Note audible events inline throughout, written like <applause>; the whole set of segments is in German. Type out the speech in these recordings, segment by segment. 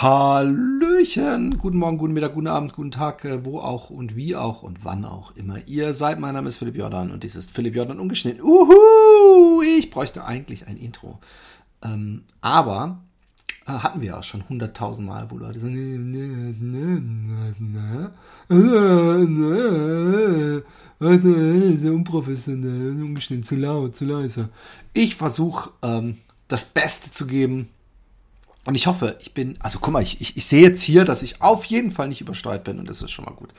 Hallöchen, guten Morgen, guten Mittag, guten Abend, guten Tag, äh, wo auch und wie auch und wann auch immer ihr seid. Mein Name ist Philipp Jordan und dies ist Philipp Jordan ungeschnitten. Uhu, ich bräuchte eigentlich ein Intro. Ähm, aber äh, hatten wir auch schon hunderttausend Mal, wo Leute sagen, so unprofessionell, ungeschnitten, zu laut, zu leise. Ich versuche ähm, das Beste zu geben und ich hoffe, ich bin, also guck mal, ich, ich, ich sehe jetzt hier, dass ich auf jeden Fall nicht übersteuert bin und das ist schon mal gut.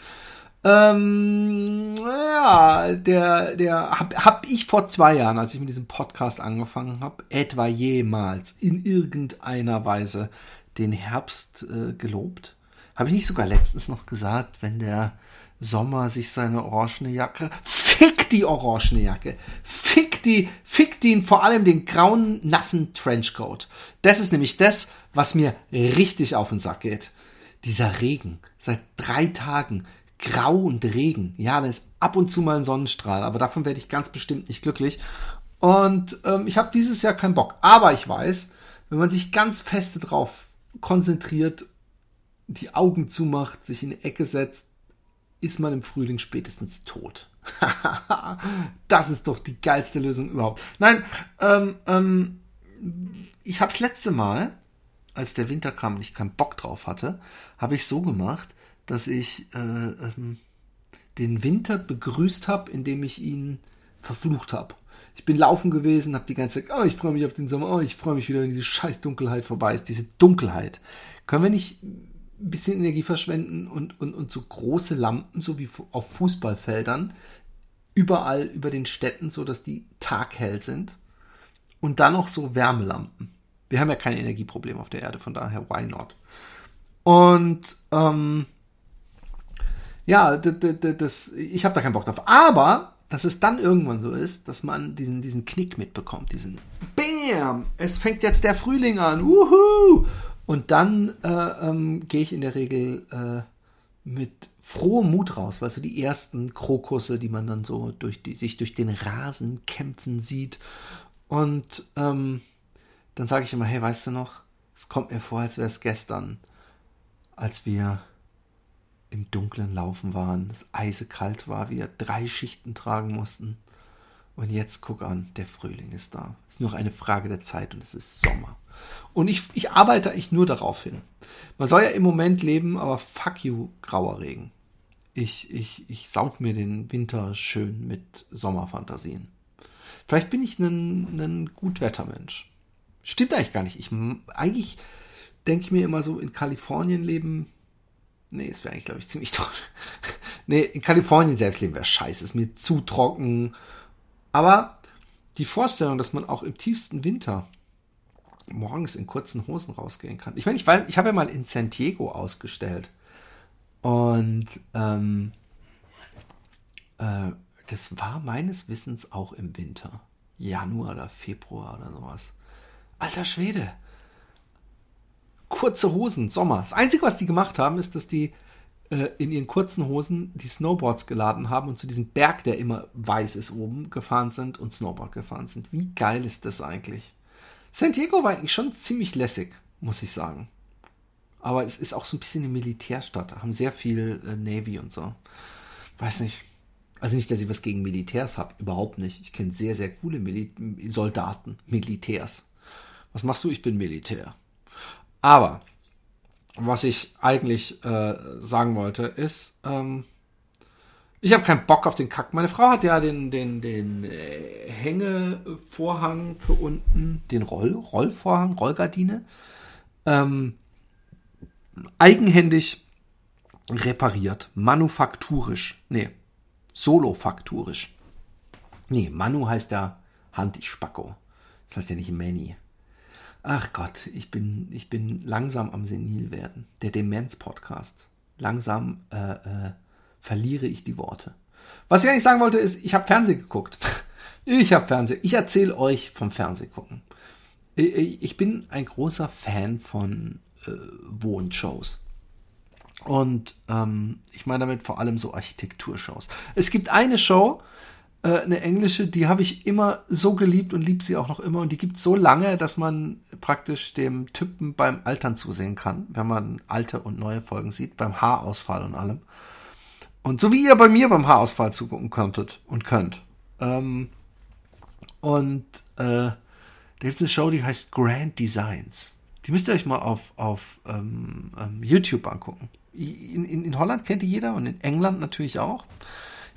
Ähm, ja, der, der, hab, hab ich vor zwei Jahren, als ich mit diesem Podcast angefangen habe, etwa jemals in irgendeiner Weise den Herbst äh, gelobt? Habe ich nicht sogar letztens noch gesagt, wenn der Sommer sich seine orangene Jacke, fick die orangene Jacke, fick die, fick den, vor allem den grauen, nassen Trenchcoat. Das ist nämlich das, was mir richtig auf den Sack geht. Dieser Regen. Seit drei Tagen. Grau und Regen. Ja, da ist ab und zu mal ein Sonnenstrahl, aber davon werde ich ganz bestimmt nicht glücklich. Und ähm, ich habe dieses Jahr keinen Bock. Aber ich weiß, wenn man sich ganz feste drauf konzentriert, die Augen zumacht, sich in die Ecke setzt, ist man im Frühling spätestens tot. <laughs> das ist doch die geilste Lösung überhaupt. Nein, ähm, ähm, ich habe das letzte Mal als der Winter kam und ich keinen Bock drauf hatte, habe ich so gemacht, dass ich äh, ähm, den Winter begrüßt habe, indem ich ihn verflucht habe. Ich bin laufen gewesen, habe die ganze Zeit, oh, ich freue mich auf den Sommer, oh, ich freue mich wieder, wenn diese scheiß Dunkelheit vorbei ist. Diese Dunkelheit. Können wir nicht ein bisschen Energie verschwenden und, und, und so große Lampen, so wie auf Fußballfeldern, überall über den Städten, so dass die taghell sind? Und dann noch so Wärmelampen. Wir haben ja kein Energieproblem auf der Erde, von daher, why not? Und ähm, ja, das, ich habe da keinen Bock drauf. Aber, dass es dann irgendwann so ist, dass man diesen, diesen Knick mitbekommt, diesen Bam! Es fängt jetzt der Frühling an, wuhu! Und dann äh, ähm, gehe ich in der Regel äh, mit frohem Mut raus, weil so die ersten Krokusse, die man dann so durch die, sich durch den Rasen kämpfen sieht. Und ähm, dann sage ich immer, hey, weißt du noch, es kommt mir vor, als wäre es gestern, als wir im Dunklen laufen waren, es eisekalt war, wir drei Schichten tragen mussten. Und jetzt guck an, der Frühling ist da. Es ist nur eine Frage der Zeit und es ist Sommer. Und ich, ich arbeite eigentlich nur darauf hin. Man soll ja im Moment leben, aber fuck you, grauer Regen. Ich, ich, ich saug mir den Winter schön mit Sommerfantasien. Vielleicht bin ich ein, ein Gutwettermensch. Stimmt eigentlich gar nicht. Ich, eigentlich denke ich mir immer so, in Kalifornien leben. Nee, es wäre eigentlich, glaube ich, ziemlich <laughs> toll. nee, in Kalifornien selbst leben wäre scheiße. Ist mir zu trocken. Aber die Vorstellung, dass man auch im tiefsten Winter morgens in kurzen Hosen rausgehen kann. Ich meine, ich weiß, ich habe ja mal in San Diego ausgestellt. Und ähm, äh, das war meines Wissens auch im Winter. Januar oder Februar oder sowas. Alter Schwede. Kurze Hosen, Sommer. Das Einzige, was die gemacht haben, ist, dass die äh, in ihren kurzen Hosen die Snowboards geladen haben und zu diesem Berg, der immer weiß ist, oben gefahren sind und Snowboard gefahren sind. Wie geil ist das eigentlich? San Diego war eigentlich schon ziemlich lässig, muss ich sagen. Aber es ist auch so ein bisschen eine Militärstadt. Haben sehr viel äh, Navy und so. Weiß nicht. Also nicht, dass ich was gegen Militärs habe. Überhaupt nicht. Ich kenne sehr, sehr coole Mil Soldaten, Militärs. Was machst du? Ich bin Militär. Aber was ich eigentlich äh, sagen wollte, ist, ähm, ich habe keinen Bock auf den Kack. Meine Frau hat ja den, den, den äh, Hängevorhang für unten, den Roll, Rollvorhang, Rollgardine, ähm, eigenhändig repariert. Manufakturisch. Nee, solofakturisch. Nee, Manu heißt ja Hand. Das heißt ja nicht Manny. Ach Gott, ich bin, ich bin langsam am Senil werden. Der Demenz-Podcast. Langsam äh, äh, verliere ich die Worte. Was ich eigentlich sagen wollte, ist, ich habe Fernsehen geguckt. <laughs> Ich habe Fernsehen. Ich erzähle euch vom Fernsehgucken. Ich bin ein großer Fan von äh, Wohnshows. Und ähm, ich meine damit vor allem so Architekturshows. Es gibt eine Show, äh, eine englische, die habe ich immer so geliebt und lieb sie auch noch immer. Und die gibt so lange, dass man praktisch dem Typen beim Altern zusehen kann, wenn man alte und neue Folgen sieht, beim Haarausfall und allem. Und so wie ihr bei mir beim Haarausfall zugucken könntet und könnt. Ähm, und äh, da gibt es eine Show, die heißt Grand Designs. Die müsst ihr euch mal auf, auf ähm, ähm, YouTube angucken. In, in, in Holland kennt die jeder und in England natürlich auch.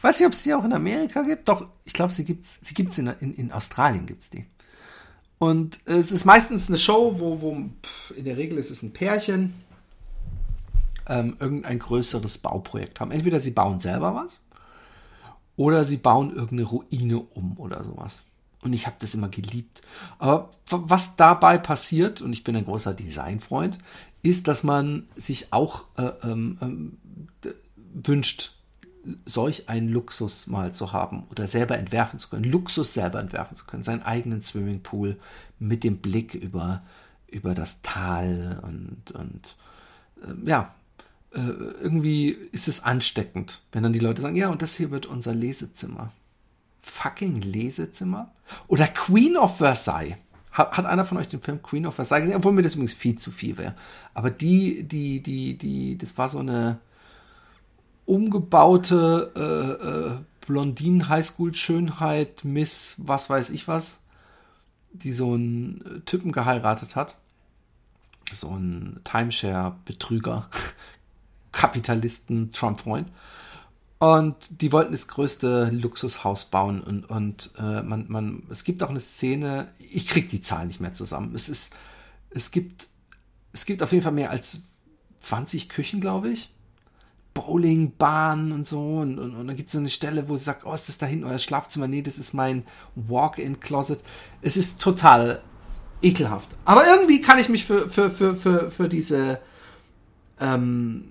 Weiß nicht, ob es die auch in Amerika gibt. Doch, ich glaube, sie gibt's, sie gibt's in, in, in Australien gibt's die. Und es ist meistens eine Show, wo, wo pff, in der Regel ist es ein Pärchen, ähm, irgendein größeres Bauprojekt haben. Entweder sie bauen selber was oder sie bauen irgendeine Ruine um oder sowas. Und ich habe das immer geliebt. Aber was dabei passiert, und ich bin ein großer Designfreund, ist, dass man sich auch äh, ähm, ähm wünscht, solch einen Luxus mal zu haben oder selber entwerfen zu können, Luxus selber entwerfen zu können, seinen eigenen Swimmingpool mit dem Blick über, über das Tal und, und äh, ja, äh, irgendwie ist es ansteckend, wenn dann die Leute sagen, ja, und das hier wird unser Lesezimmer. Fucking Lesezimmer? Oder Queen of Versailles. Hat, hat einer von euch den Film Queen of Versailles gesehen? Obwohl mir das übrigens viel zu viel wäre. Aber die, die, die, die, das war so eine umgebaute äh, äh, Blondinen-Highschool-Schönheit, Miss, was weiß ich was, die so einen Typen geheiratet hat. So ein Timeshare-Betrüger. <laughs> Kapitalisten Trump-Freund. Und die wollten das größte Luxushaus bauen und, und äh, man, man, es gibt auch eine Szene, ich krieg die Zahlen nicht mehr zusammen. Es ist, es gibt, es gibt auf jeden Fall mehr als 20 Küchen, glaube ich. Bowlingbahn und so. Und, und, und dann gibt es so eine Stelle, wo sie sagt, oh, ist das da hinten euer Schlafzimmer? Nee, das ist mein Walk-in-Closet. Es ist total ekelhaft. Aber irgendwie kann ich mich für, für, für, für, für diese ähm,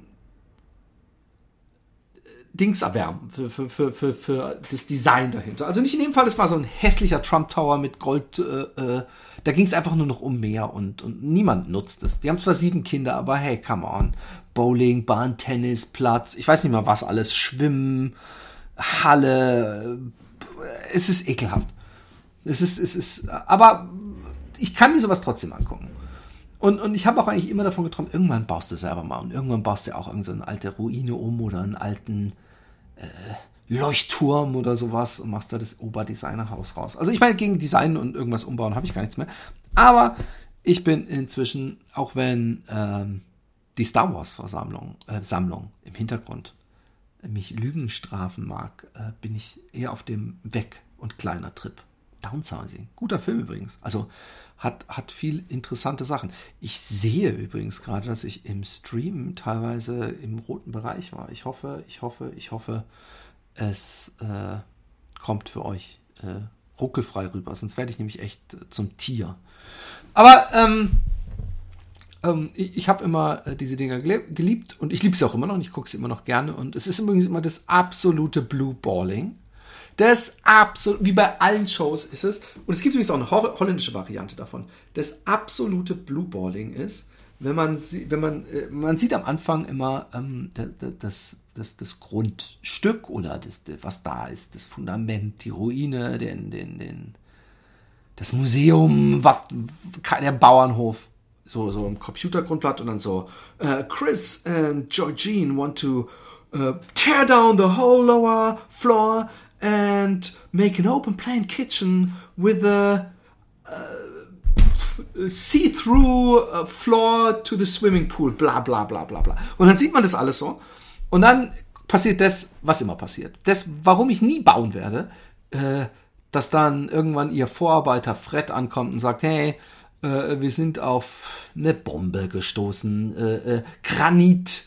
Dings erwärmen, für, für, für, für, für das Design dahinter. Also nicht in dem Fall, es war so ein hässlicher Trump Tower mit Gold, äh, äh, da ging es einfach nur noch um mehr und, und niemand nutzt es. Die haben zwar sieben Kinder, aber hey, come on. Bowling, Bahn, Tennis, Platz, ich weiß nicht mal was alles, Schwimmen, Halle, es ist ekelhaft. Es ist, es ist, aber ich kann mir sowas trotzdem angucken. Und, und ich habe auch eigentlich immer davon geträumt, irgendwann baust du selber mal und irgendwann baust du auch irgendeine so alte Ruine um oder einen alten äh, Leuchtturm oder sowas und machst da das Oberdesignerhaus raus. Also ich meine, gegen Design und irgendwas umbauen habe ich gar nichts mehr. Aber ich bin inzwischen, auch wenn ähm, die Star Wars Versammlung, äh, Sammlung im Hintergrund mich Lügen strafen mag, äh, bin ich eher auf dem Weg- und kleiner Trip. Downsizing. Guter Film übrigens. Also hat, hat viel interessante Sachen. Ich sehe übrigens gerade, dass ich im Stream teilweise im roten Bereich war. Ich hoffe, ich hoffe, ich hoffe, es äh, kommt für euch äh, ruckelfrei rüber. Sonst werde ich nämlich echt äh, zum Tier. Aber ähm, ähm, ich, ich habe immer äh, diese Dinger geliebt und ich liebe sie auch immer noch und ich gucke sie immer noch gerne. Und es ist übrigens immer das absolute Blue Balling. Das absolut, wie bei allen Shows ist es, und es gibt übrigens auch eine holländische Variante davon, das absolute Blueballing ist, wenn man, wenn man, äh, man sieht am Anfang immer ähm, das, das, das Grundstück oder das, was da ist, das Fundament, die Ruine, den, den, den, das Museum, was, der Bauernhof, so, so im Computergrundblatt und dann so, uh, Chris and Georgine want to uh, tear down the whole lower floor and make an open plan kitchen with a uh, see-through uh, floor to the swimming pool, bla bla bla bla bla. Und dann sieht man das alles so. Und dann passiert das, was immer passiert. Das, warum ich nie bauen werde, äh, dass dann irgendwann ihr Vorarbeiter Fred ankommt und sagt, hey, äh, wir sind auf eine Bombe gestoßen, äh, äh Granit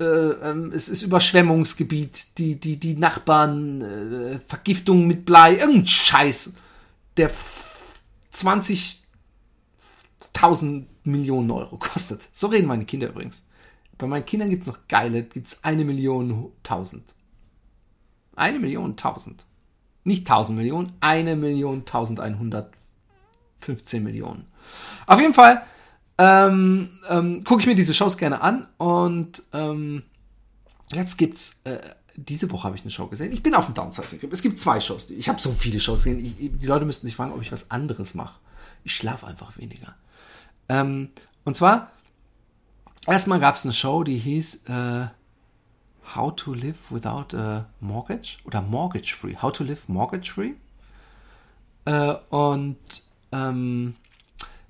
äh, ähm, es ist Überschwemmungsgebiet, die, die, die Nachbarn, äh, Vergiftung mit Blei, irgendein Scheiß, der 20.000 Millionen Euro kostet. So reden meine Kinder übrigens. Bei meinen Kindern gibt es noch geile, gibt es eine Million tausend. Eine Million tausend. Nicht tausend Millionen, eine Million tausend einhundert fünfzehn Millionen. Auf jeden Fall ähm, ähm, gucke ich mir diese Shows gerne an und ähm, jetzt gibt's äh, diese Woche habe ich eine Show gesehen. Ich bin auf dem Downsizing. Es gibt zwei Shows. Ich habe so viele Shows gesehen. Ich, die Leute müssten sich fragen, ob ich was anderes mache. Ich schlafe einfach weniger. Ähm, und zwar, erstmal gab es eine Show, die hieß äh, How to Live Without a Mortgage oder Mortgage Free. How to Live Mortgage Free. Äh, und ähm,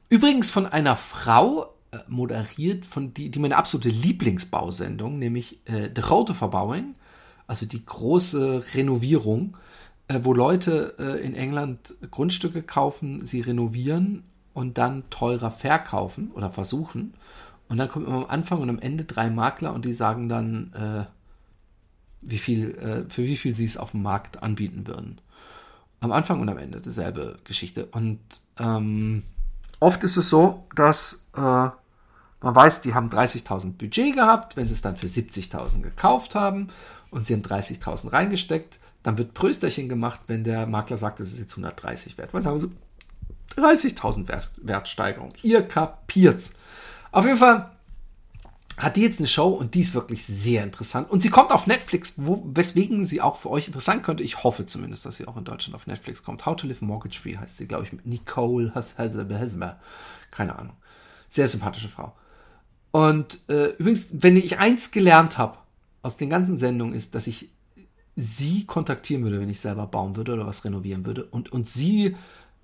übrigens von einer Frau äh, moderiert, von die, die meine absolute Lieblingsbausendung, nämlich äh, The Rote Verbauing, also die große Renovierung, äh, wo Leute äh, in England Grundstücke kaufen, sie renovieren und dann teurer verkaufen oder versuchen. Und dann kommen am Anfang und am Ende drei Makler und die sagen dann, äh, wie viel, äh, für wie viel sie es auf dem Markt anbieten würden. Am Anfang und am Ende dieselbe Geschichte. Und ähm, oft ist es so, dass äh, man weiß, die haben 30.000 Budget gehabt, wenn sie es dann für 70.000 gekauft haben und sie haben 30.000 reingesteckt, dann wird Prösterchen gemacht, wenn der Makler sagt, es ist jetzt 130 wert. Weil sagen so 30.000 Wert, Wertsteigerung. Ihr kapiert's. Auf jeden Fall hat die jetzt eine Show und die ist wirklich sehr interessant. Und sie kommt auf Netflix, wo, weswegen sie auch für euch interessant könnte. Ich hoffe zumindest, dass sie auch in Deutschland auf Netflix kommt. How to Live Mortgage Free heißt sie, glaube ich, mit Nicole Keine Ahnung. Sehr sympathische Frau. Und äh, übrigens, wenn ich eins gelernt habe aus den ganzen Sendungen, ist, dass ich sie kontaktieren würde, wenn ich selber bauen würde oder was renovieren würde. Und, und sie,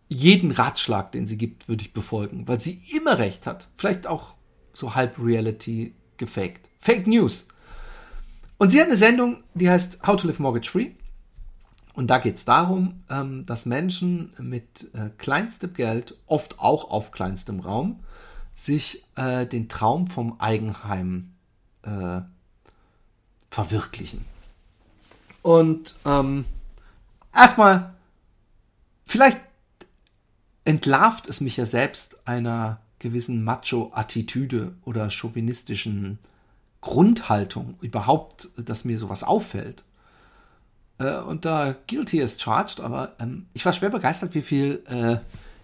jeden Ratschlag, den sie gibt, würde ich befolgen, weil sie immer recht hat. Vielleicht auch so halb Reality gefaked. Fake News. Und sie hat eine Sendung, die heißt How to Live Mortgage Free. Und da geht es darum, ähm, dass Menschen mit äh, kleinstem Geld, oft auch auf kleinstem Raum, sich äh, den Traum vom Eigenheim äh, verwirklichen. Und ähm, erstmal, vielleicht entlarvt es mich ja selbst einer gewissen Macho-Attitüde oder chauvinistischen Grundhaltung überhaupt, dass mir sowas auffällt. Äh, und da guilty is charged, aber ähm, ich war schwer begeistert, wie viel äh,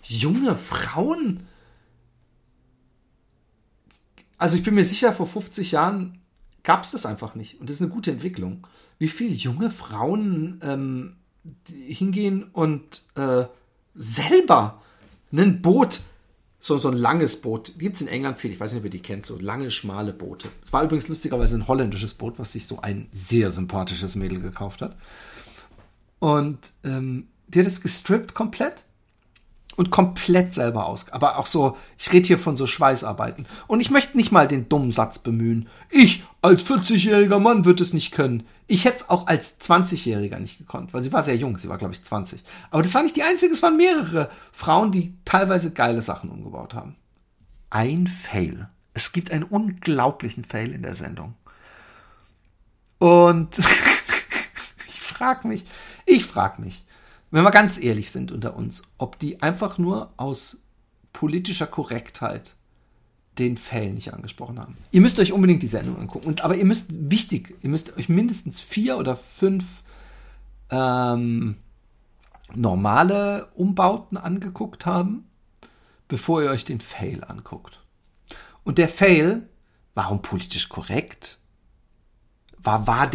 junge Frauen. Also ich bin mir sicher, vor 50 Jahren gab es das einfach nicht. Und das ist eine gute Entwicklung. Wie viele junge Frauen ähm, hingehen und äh, selber ein Boot so, so ein langes Boot. Gibt es in England viel, ich weiß nicht, ob ihr die kennt, so lange, schmale Boote. Es war übrigens lustigerweise ein holländisches Boot, was sich so ein sehr sympathisches Mädel gekauft hat. Und ähm, die hat es gestrippt komplett und komplett selber aus. Aber auch so, ich rede hier von so Schweißarbeiten. Und ich möchte nicht mal den dummen Satz bemühen. Ich als 40-jähriger Mann würde es nicht können. Ich hätte es auch als 20-Jähriger nicht gekonnt, weil sie war sehr jung, sie war glaube ich 20. Aber das war nicht die einzige, es waren mehrere Frauen, die teilweise geile Sachen umgebaut haben. Ein Fail. Es gibt einen unglaublichen Fail in der Sendung. Und <laughs> ich frag mich, ich frag mich, wenn wir ganz ehrlich sind unter uns, ob die einfach nur aus politischer Korrektheit den Fail nicht angesprochen haben. Ihr müsst euch unbedingt die Sendung angucken. Und, aber ihr müsst, wichtig, ihr müsst euch mindestens vier oder fünf ähm, normale Umbauten angeguckt haben, bevor ihr euch den Fail anguckt. Und der Fail, warum politisch korrekt? War, war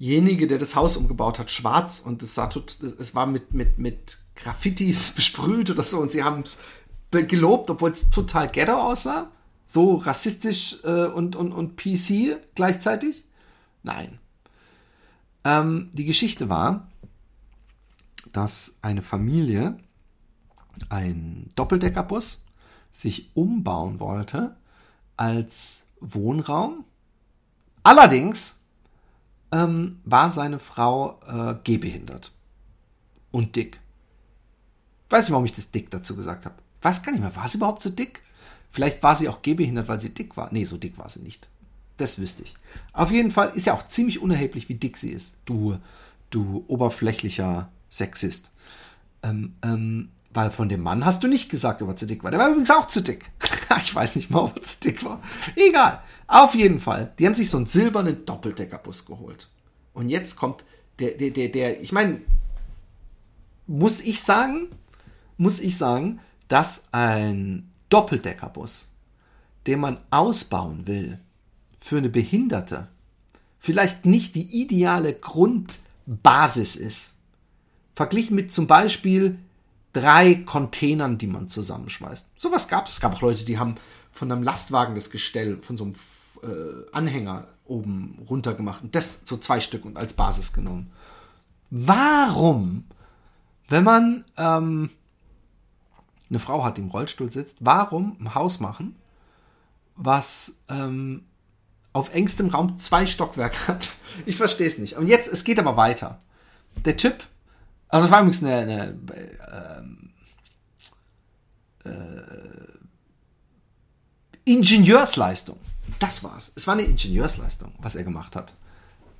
derjenige, der das Haus umgebaut hat, schwarz und es, sah tot, es war mit, mit, mit Graffitis <laughs> besprüht oder so und sie haben es gelobt, obwohl es total ghetto aussah? so rassistisch äh, und, und, und PC gleichzeitig? Nein. Ähm, die Geschichte war, dass eine Familie ein Doppeldeckerbus sich umbauen wollte als Wohnraum. Allerdings ähm, war seine Frau äh, gehbehindert und dick. Weiß nicht, warum ich das dick dazu gesagt habe. Weiß gar nicht mehr, war sie überhaupt so dick? Vielleicht war sie auch gehbehindert, weil sie dick war. Nee, so dick war sie nicht. Das wüsste ich. Auf jeden Fall ist ja auch ziemlich unerheblich, wie dick sie ist. Du, du oberflächlicher Sexist. Ähm, ähm, weil von dem Mann hast du nicht gesagt, ob er zu dick war. Der war übrigens auch zu dick. <laughs> ich weiß nicht mal, ob er zu dick war. Egal. Auf jeden Fall. Die haben sich so einen silbernen Doppeldeckerbus geholt. Und jetzt kommt der, der, der, der, ich meine, muss ich sagen, muss ich sagen, dass ein Doppeldeckerbus, den man ausbauen will für eine Behinderte, vielleicht nicht die ideale Grundbasis ist. Verglichen mit zum Beispiel drei Containern, die man zusammenschmeißt. Sowas gab es. Es gab auch Leute, die haben von einem Lastwagen das Gestell von so einem äh, Anhänger oben runter gemacht und das so zwei Stück und als Basis genommen. Warum, wenn man ähm, eine Frau hat, die im Rollstuhl sitzt, warum ein Haus machen, was ähm, auf engstem Raum zwei Stockwerke hat? <laughs> Ich verstehe es nicht. Und jetzt, es geht aber weiter. Der Typ, also es war übrigens eine, eine ähm, äh, Ingenieursleistung. Das war's. Es war eine Ingenieursleistung, was er gemacht hat.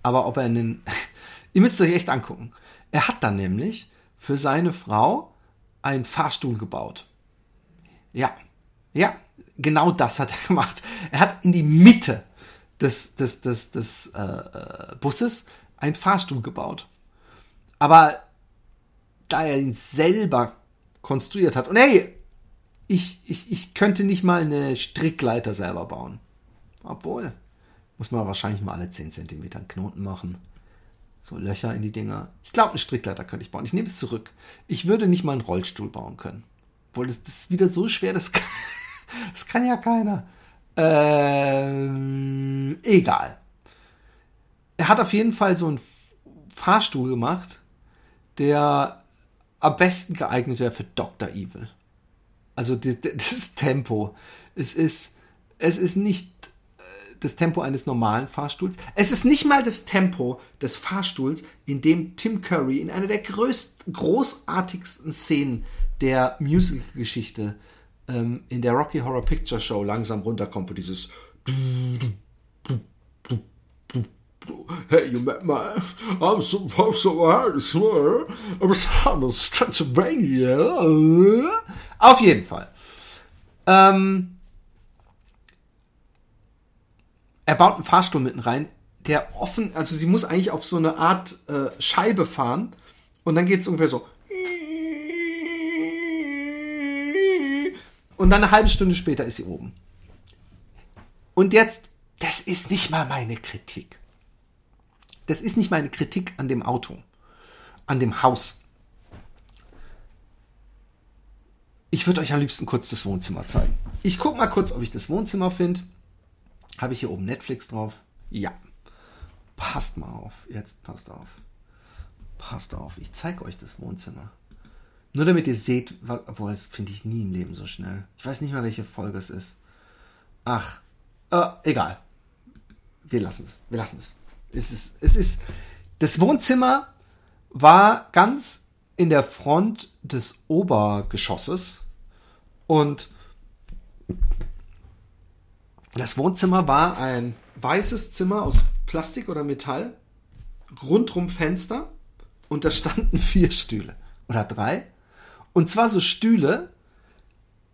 Aber ob er einen, <laughs> ihr müsst es euch echt angucken. Er hat dann nämlich für seine Frau einen Fahrstuhl gebaut. Ja, ja, genau das hat er <laughs> gemacht. Er hat in die Mitte des, des, des, des äh, äh Busses einen Fahrstuhl gebaut. Aber da er ihn selber konstruiert hat, und hey, ich, ich, ich könnte nicht mal eine Strickleiter selber bauen. Obwohl, muss man wahrscheinlich mal alle 10 cm einen Knoten machen. So Löcher in die Dinger. Ich glaube, eine Strickleiter könnte ich bauen. Ich nehme es zurück. Ich würde nicht mal einen Rollstuhl bauen können. Obwohl, das, das ist wieder so schwer, das kann, <laughs> das kann ja keiner. Ähm, egal. Er hat auf jeden Fall so einen Fahrstuhl gemacht, der am besten geeignet wäre für Dr. Evil. Also das Tempo. Es ist, es ist nicht äh, das Tempo eines normalen Fahrstuhls. Es ist nicht mal das Tempo des Fahrstuhls, in dem Tim Curry in einer der größt, großartigsten Szenen der Musical-Geschichte ähm, in der Rocky Horror Picture Show langsam runterkommt, wo dieses Hey, you met my. I'm supposed to hard swear. I was on a Transylvania. Auf jeden Fall. Ähm, er baut einen Fahrstuhl mitten rein, der offen, also sie muss eigentlich auf so eine Art äh, Scheibe fahren und dann geht es ungefähr so. Und dann eine halbe Stunde später ist sie oben. Und jetzt, das ist nicht mal meine Kritik. Das ist nicht meine Kritik an dem Auto, an dem Haus. Ich würde euch am liebsten kurz das Wohnzimmer zeigen. Ich gucke mal kurz, ob ich das Wohnzimmer finde. Habe ich hier oben Netflix drauf? Ja. Passt mal auf. Jetzt passt auf. Passt auf. Ich zeige euch das Wohnzimmer. Nur damit ihr seht, obwohl das finde ich nie im Leben so schnell. Ich weiß nicht mal, welche Folge es ist. Ach, äh, egal. Wir lassen es. Wir lassen es. Es ist, es ist, das Wohnzimmer war ganz in der Front des Obergeschosses und das Wohnzimmer war ein weißes Zimmer aus Plastik oder Metall, rundrum Fenster und da standen <laughs> vier Stühle oder drei und zwar so Stühle,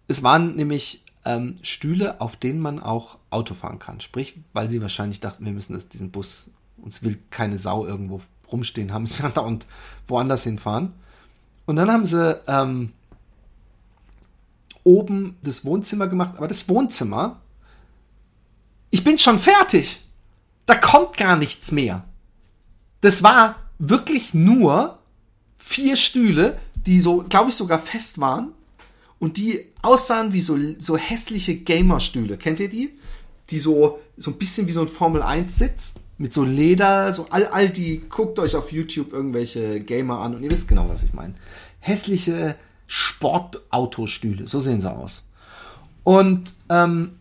es waren nämlich ähm, Stühle, auf denen man auch Auto fahren kann. Sprich, weil sie wahrscheinlich dachten, wir müssen das, diesen Bus, uns will keine Sau irgendwo rumstehen haben, <laughs> es werden da und woanders hinfahren. Und dann haben sie ähm, oben das Wohnzimmer gemacht, aber das Wohnzimmer, ich bin schon fertig. Da kommt gar nichts mehr. Das war wirklich nur vier Stühle, die so, glaube ich, sogar fest waren und die aussahen wie so, so hässliche Gamerstühle. Kennt ihr die? Die so, so ein bisschen wie so ein Formel 1 Sitz mit so Leder, so all, all die, guckt euch auf YouTube irgendwelche Gamer an und ihr wisst genau, was ich meine. Hässliche Sportautostühle, so sehen sie aus. Und ähm,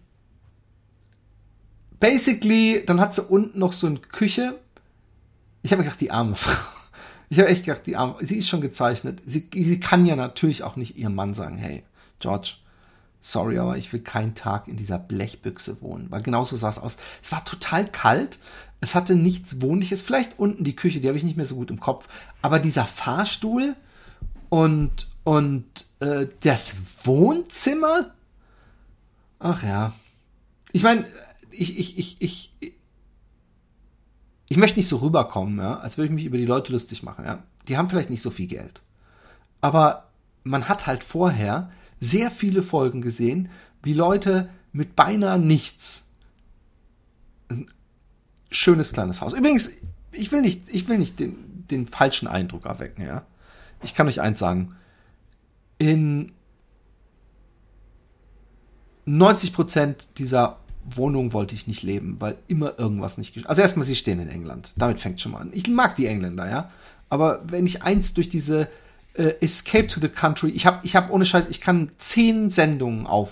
basically, dann hat sie unten noch so eine Küche. Ich habe gedacht, die arme <laughs> Frau. Ich habe echt gedacht, die Arme, sie ist schon gezeichnet. Sie, sie kann ja natürlich auch nicht ihrem Mann sagen, hey, George, sorry, aber ich will keinen Tag in dieser Blechbüchse wohnen. Weil genauso sah es aus. Es war total kalt. Es hatte nichts Wohnliches. Vielleicht unten die Küche, die habe ich nicht mehr so gut im Kopf. Aber dieser Fahrstuhl und, und äh, das Wohnzimmer. Ach ja. Ich meine, ich, ich, ich, ich, ich möchte nicht so rüberkommen, ja, als würde ich mich über die Leute lustig machen, ja. Die haben vielleicht nicht so viel Geld. Aber man hat halt vorher sehr viele Folgen gesehen, wie Leute mit beinahe nichts schönes kleines Haus. Übrigens, ich will nicht, ich will nicht den, den falschen Eindruck erwecken, ja. Ich kann euch eins sagen. In 90 Prozent dieser Wohnung wollte ich nicht leben, weil immer irgendwas nicht. Also erstmal, sie stehen in England. Damit fängt schon mal an. Ich mag die Engländer, ja. Aber wenn ich eins durch diese äh, Escape to the Country, ich habe, ich habe ohne Scheiß, ich kann zehn Sendungen auf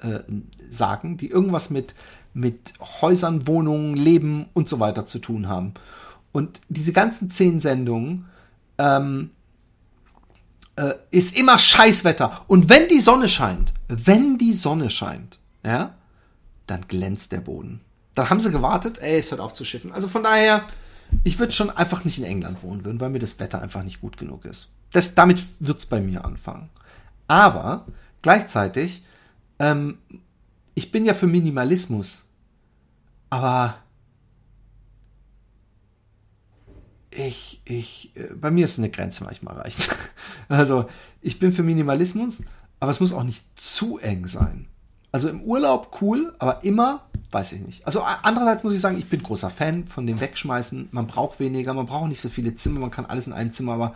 äh, sagen, die irgendwas mit mit Häusern, Wohnungen, Leben und so weiter zu tun haben. Und diese ganzen zehn Sendungen ähm, äh, ist immer Scheißwetter. Und wenn die Sonne scheint, wenn die Sonne scheint, ja, dann glänzt der Boden. Dann haben sie gewartet, ey, es hört auf zu schiffen. Also von daher, ich würde schon einfach nicht in England wohnen würden, weil mir das Wetter einfach nicht gut genug ist. Das, damit wird's bei mir anfangen. Aber gleichzeitig, ähm, ich bin ja für Minimalismus. Aber ich, ich, äh, bei mir ist eine Grenze manchmal erreicht. <laughs> Also, ich bin für Minimalismus, aber es muss auch nicht zu eng sein. Also im Urlaub cool, aber immer, weiß ich nicht. Also andererseits muss ich sagen, ich bin großer Fan von dem Wegschmeißen. Man braucht weniger, man braucht nicht so viele Zimmer, man kann alles in einem Zimmer, aber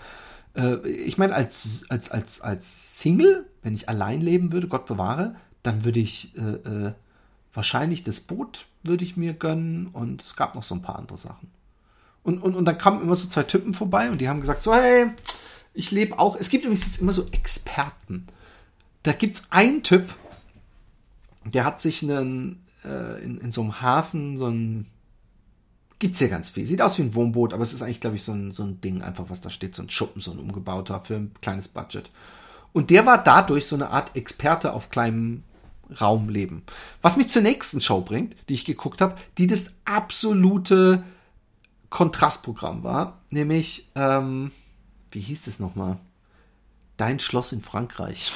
ich meine, als, als, als, als Single, wenn ich allein leben würde, Gott bewahre, dann würde ich äh, äh, wahrscheinlich das Boot würde ich mir gönnen und es gab noch so ein paar andere Sachen. Und, und, und dann kamen immer so zwei Typen vorbei und die haben gesagt, so, hey, ich lebe auch. Es gibt übrigens jetzt immer so Experten. Da gibt es einen Typ, der hat sich einen, äh, in, in so einem Hafen so ein Gibt's hier ganz viel. Sieht aus wie ein Wohnboot, aber es ist eigentlich, glaube ich, so ein, so ein Ding, einfach was da steht, so ein Schuppen, so ein umgebauter für ein kleines Budget. Und der war dadurch so eine Art Experte auf kleinem Raum leben. Was mich zur nächsten Show bringt, die ich geguckt habe, die das absolute Kontrastprogramm war, nämlich, ähm, wie hieß es nochmal? Dein Schloss in Frankreich.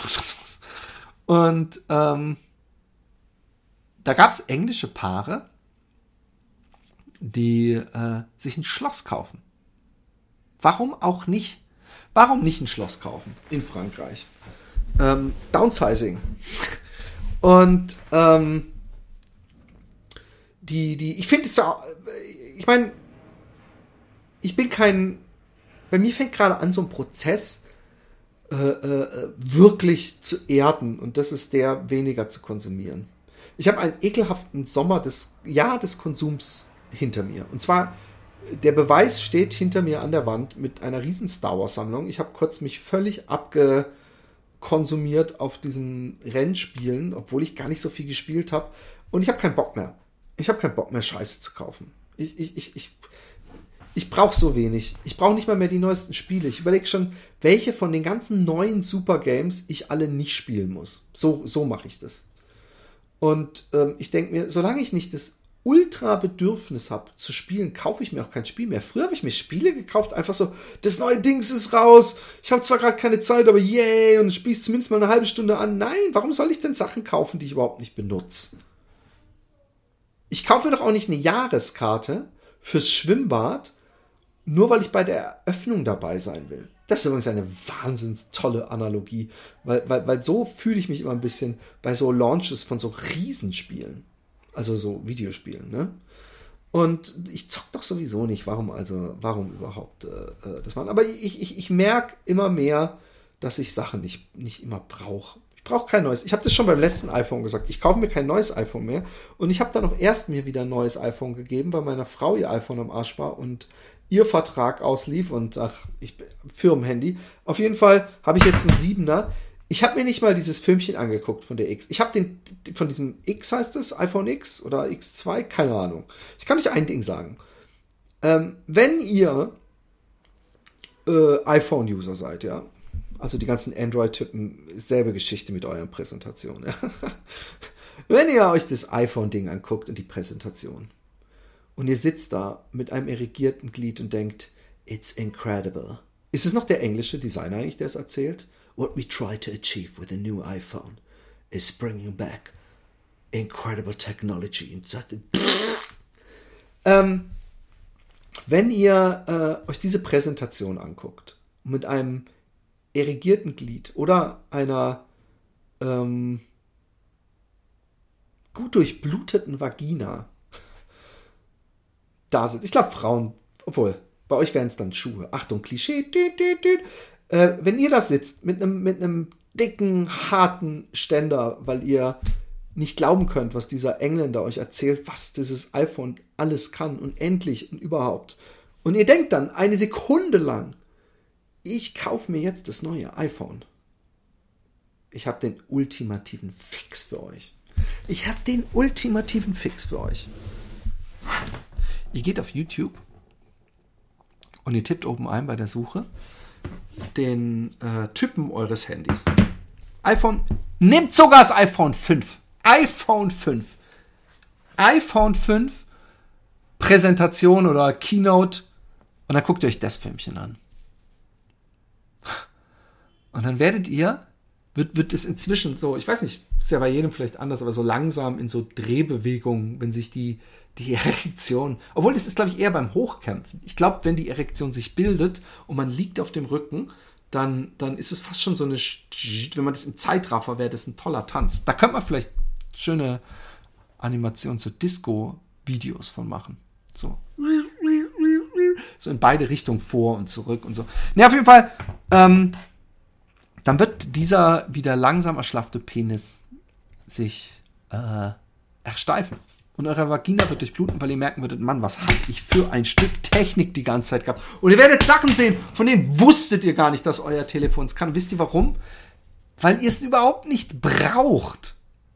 <laughs> Und ähm, da gab es englische Paare, die äh, sich ein Schloss kaufen. Warum auch nicht? Warum nicht ein Schloss kaufen in Frankreich? Ähm, Downsizing. <laughs> Und ähm, die, die, ich finde es auch, ich meine, ich bin kein, bei mir fängt gerade an so ein Prozess äh, äh, wirklich zu erden und das ist der, weniger zu konsumieren. Ich habe einen ekelhaften Sommer des, Jahr des Konsums hinter mir. Und zwar, der Beweis steht hinter mir an der Wand mit einer riesen Star Wars Sammlung. Ich habe kurz mich völlig abge, konsumiert auf diesen Rennspielen, obwohl ich gar nicht so viel gespielt habe. Und ich habe keinen Bock mehr. Ich habe keinen Bock mehr, Scheiße zu kaufen. Ich, ich, ich, ich, ich brauche so wenig. Ich brauche nicht mal mehr die neuesten Spiele. Ich überlege schon, welche von den ganzen neuen Super Games ich alle nicht spielen muss. So, so mache ich das. Und ähm, ich denke mir, solange ich nicht das ultra Bedürfnis habe zu spielen, kaufe ich mir auch kein Spiel mehr. Früher habe ich mir Spiele gekauft, einfach so, das neue Dings ist raus. Ich habe zwar gerade keine Zeit, aber yay, und spielst zumindest mal eine halbe Stunde an. Nein, warum soll ich denn Sachen kaufen, die ich überhaupt nicht benutze? Ich kaufe mir doch auch nicht eine Jahreskarte fürs Schwimmbad, nur weil ich bei der Eröffnung dabei sein will. Das ist übrigens eine wahnsinns tolle Analogie, weil, weil, weil so fühle ich mich immer ein bisschen bei so Launches von so Riesenspielen. Also so Videospielen, ne? Und ich zock doch sowieso nicht. Warum also, warum überhaupt äh, äh das machen? Aber ich, ich, ich merke immer mehr, dass ich Sachen nicht, nicht immer brauche. Ich brauche kein neues. Ich habe das schon beim letzten iPhone gesagt. Ich kaufe mir kein neues iPhone mehr. Und ich habe dann auch erst mir wieder ein neues iPhone gegeben, weil meiner Frau ihr iPhone am Arsch war und ihr Vertrag auslief und ach, ich Firmenhandy. Auf jeden Fall habe ich jetzt einen Siebener. Ich habe mir nicht mal dieses Filmchen angeguckt von der X. Ich habe den, von diesem X heißt es, iPhone X oder X2, keine Ahnung. Ich kann euch ein Ding sagen. Ähm, wenn ihr äh, iPhone-User seid, ja, also die ganzen Android-Typen, selbe Geschichte mit euren Präsentationen. <laughs> Wenn ihr euch das iPhone-Ding anguckt und die Präsentation und ihr sitzt da mit einem irrigierten Glied und denkt, it's incredible. Ist es noch der englische Designer eigentlich, der es erzählt? What we try to achieve with a new iPhone is bringing back incredible technology inside the. <laughs> ähm, wenn ihr äh, euch diese Präsentation anguckt mit einem erigierten Glied oder einer ähm, gut durchbluteten Vagina, <laughs> da sitzt. Ich glaube, Frauen, obwohl, bei euch wären es dann Schuhe. Achtung, Klischee. Düt, düt, düt. Äh, wenn ihr da sitzt mit einem mit einem dicken, harten Ständer, weil ihr nicht glauben könnt, was dieser Engländer euch erzählt, was dieses iPhone alles kann und endlich und überhaupt. Und ihr denkt dann eine Sekunde lang, ich kaufe mir jetzt das neue iPhone. Ich habe den ultimativen Fix für euch. Ich habe den ultimativen Fix für euch. Ihr geht auf YouTube und ihr tippt oben ein bei der Suche den äh, Typen eures Handys. iPhone, nimmt sogar das iPhone 5. iPhone 5. iPhone 5 Präsentation oder Keynote und dann guckt ihr euch das Filmchen an. Und dann werdet ihr, wird, wird es inzwischen so, ich weiß nicht, ist ja bei jedem vielleicht anders, aber so langsam in so Drehbewegungen, wenn sich die, die <laughs> Erektion, obwohl das ist, glaube ich, eher beim Hochkämpfen. Ich glaube, wenn die Erektion sich bildet und man liegt auf dem Rücken, dann, dann ist es fast schon so eine, wenn man das im Zeitraffer wäre, das ist ein toller Tanz. Da könnte man vielleicht schöne Animationen zu Disco-Videos von machen. So. So in beide Richtungen vor und zurück und so. Ne, auf jeden Fall, ähm, dann wird dieser wieder langsam erschlaffte Penis sich äh, ersteifen. Und eure Vagina wird durchbluten, weil ihr merken würdet, Mann, was hab ich für ein Stück Technik die ganze Zeit gehabt. Und ihr werdet Sachen sehen, von denen wusstet ihr gar nicht, dass euer Telefon es kann. Wisst ihr warum? Weil ihr es überhaupt nicht braucht.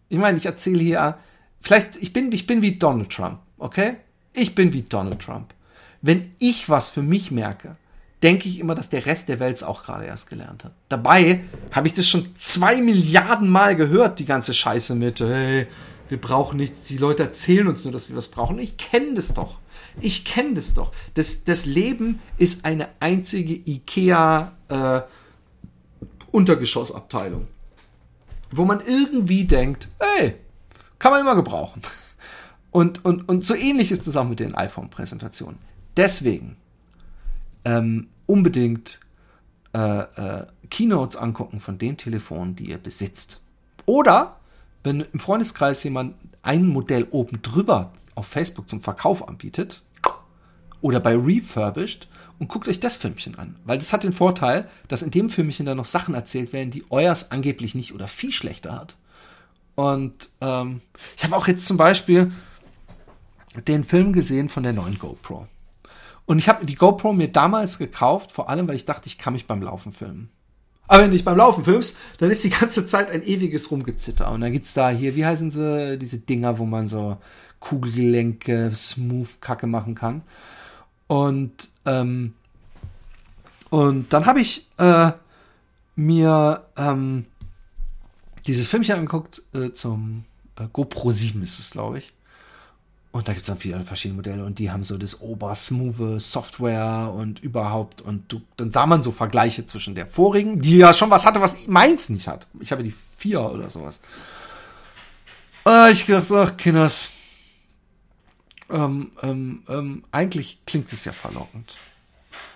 Ich meine, ich erzähle hier, vielleicht, ich bin, ich bin wie Donald Trump, okay? Ich bin wie Donald Trump. Wenn ich was für mich merke, denke ich immer, dass der Rest der Welt es auch gerade erst gelernt hat. Dabei habe ich das schon zwei Milliarden Mal gehört, die ganze Scheiße mit, hey, wir brauchen nichts, die Leute erzählen uns nur, dass wir was brauchen. Ich kenne das doch. Ich kenne das doch. Das, das Leben ist eine einzige IKEA äh, Untergeschossabteilung, wo man irgendwie denkt, hey, kann man immer gebrauchen. Und, und, und so ähnlich ist es auch mit den iPhone-Präsentationen. Deswegen ähm, unbedingt äh, äh, Keynotes angucken von den Telefonen, die ihr besitzt. Oder wenn im Freundeskreis jemand ein Modell oben drüber auf Facebook zum Verkauf anbietet oder bei Refurbished und guckt euch das Filmchen an. Weil das hat den Vorteil, dass in dem Filmchen dann noch Sachen erzählt werden, die euers angeblich nicht oder viel schlechter hat. Und ähm, ich habe auch jetzt zum Beispiel den Film gesehen von der neuen GoPro. Und ich habe die GoPro mir damals gekauft, vor allem, weil ich dachte, ich kann mich beim Laufen filmen. Aber wenn du dich beim Laufen filmst, dann ist die ganze Zeit ein ewiges Rumgezitter. Und dann gibt's da hier, wie heißen sie, diese Dinger, wo man so Kugelgelenke, Smooth-Kacke machen kann. Und, ähm, und dann habe ich äh, mir ähm, dieses Filmchen angeguckt äh, zum äh, GoPro 7 ist es, glaube ich. Und da gibt es dann viele verschiedene Modelle und die haben so das obersmoothe Software und überhaupt. Und du, dann sah man so Vergleiche zwischen der vorigen, die ja schon was hatte, was meins nicht hat. Ich habe die vier oder sowas. Äh, ich dachte, ach, Kinders. Ähm, ähm, ähm, eigentlich klingt es ja verlockend.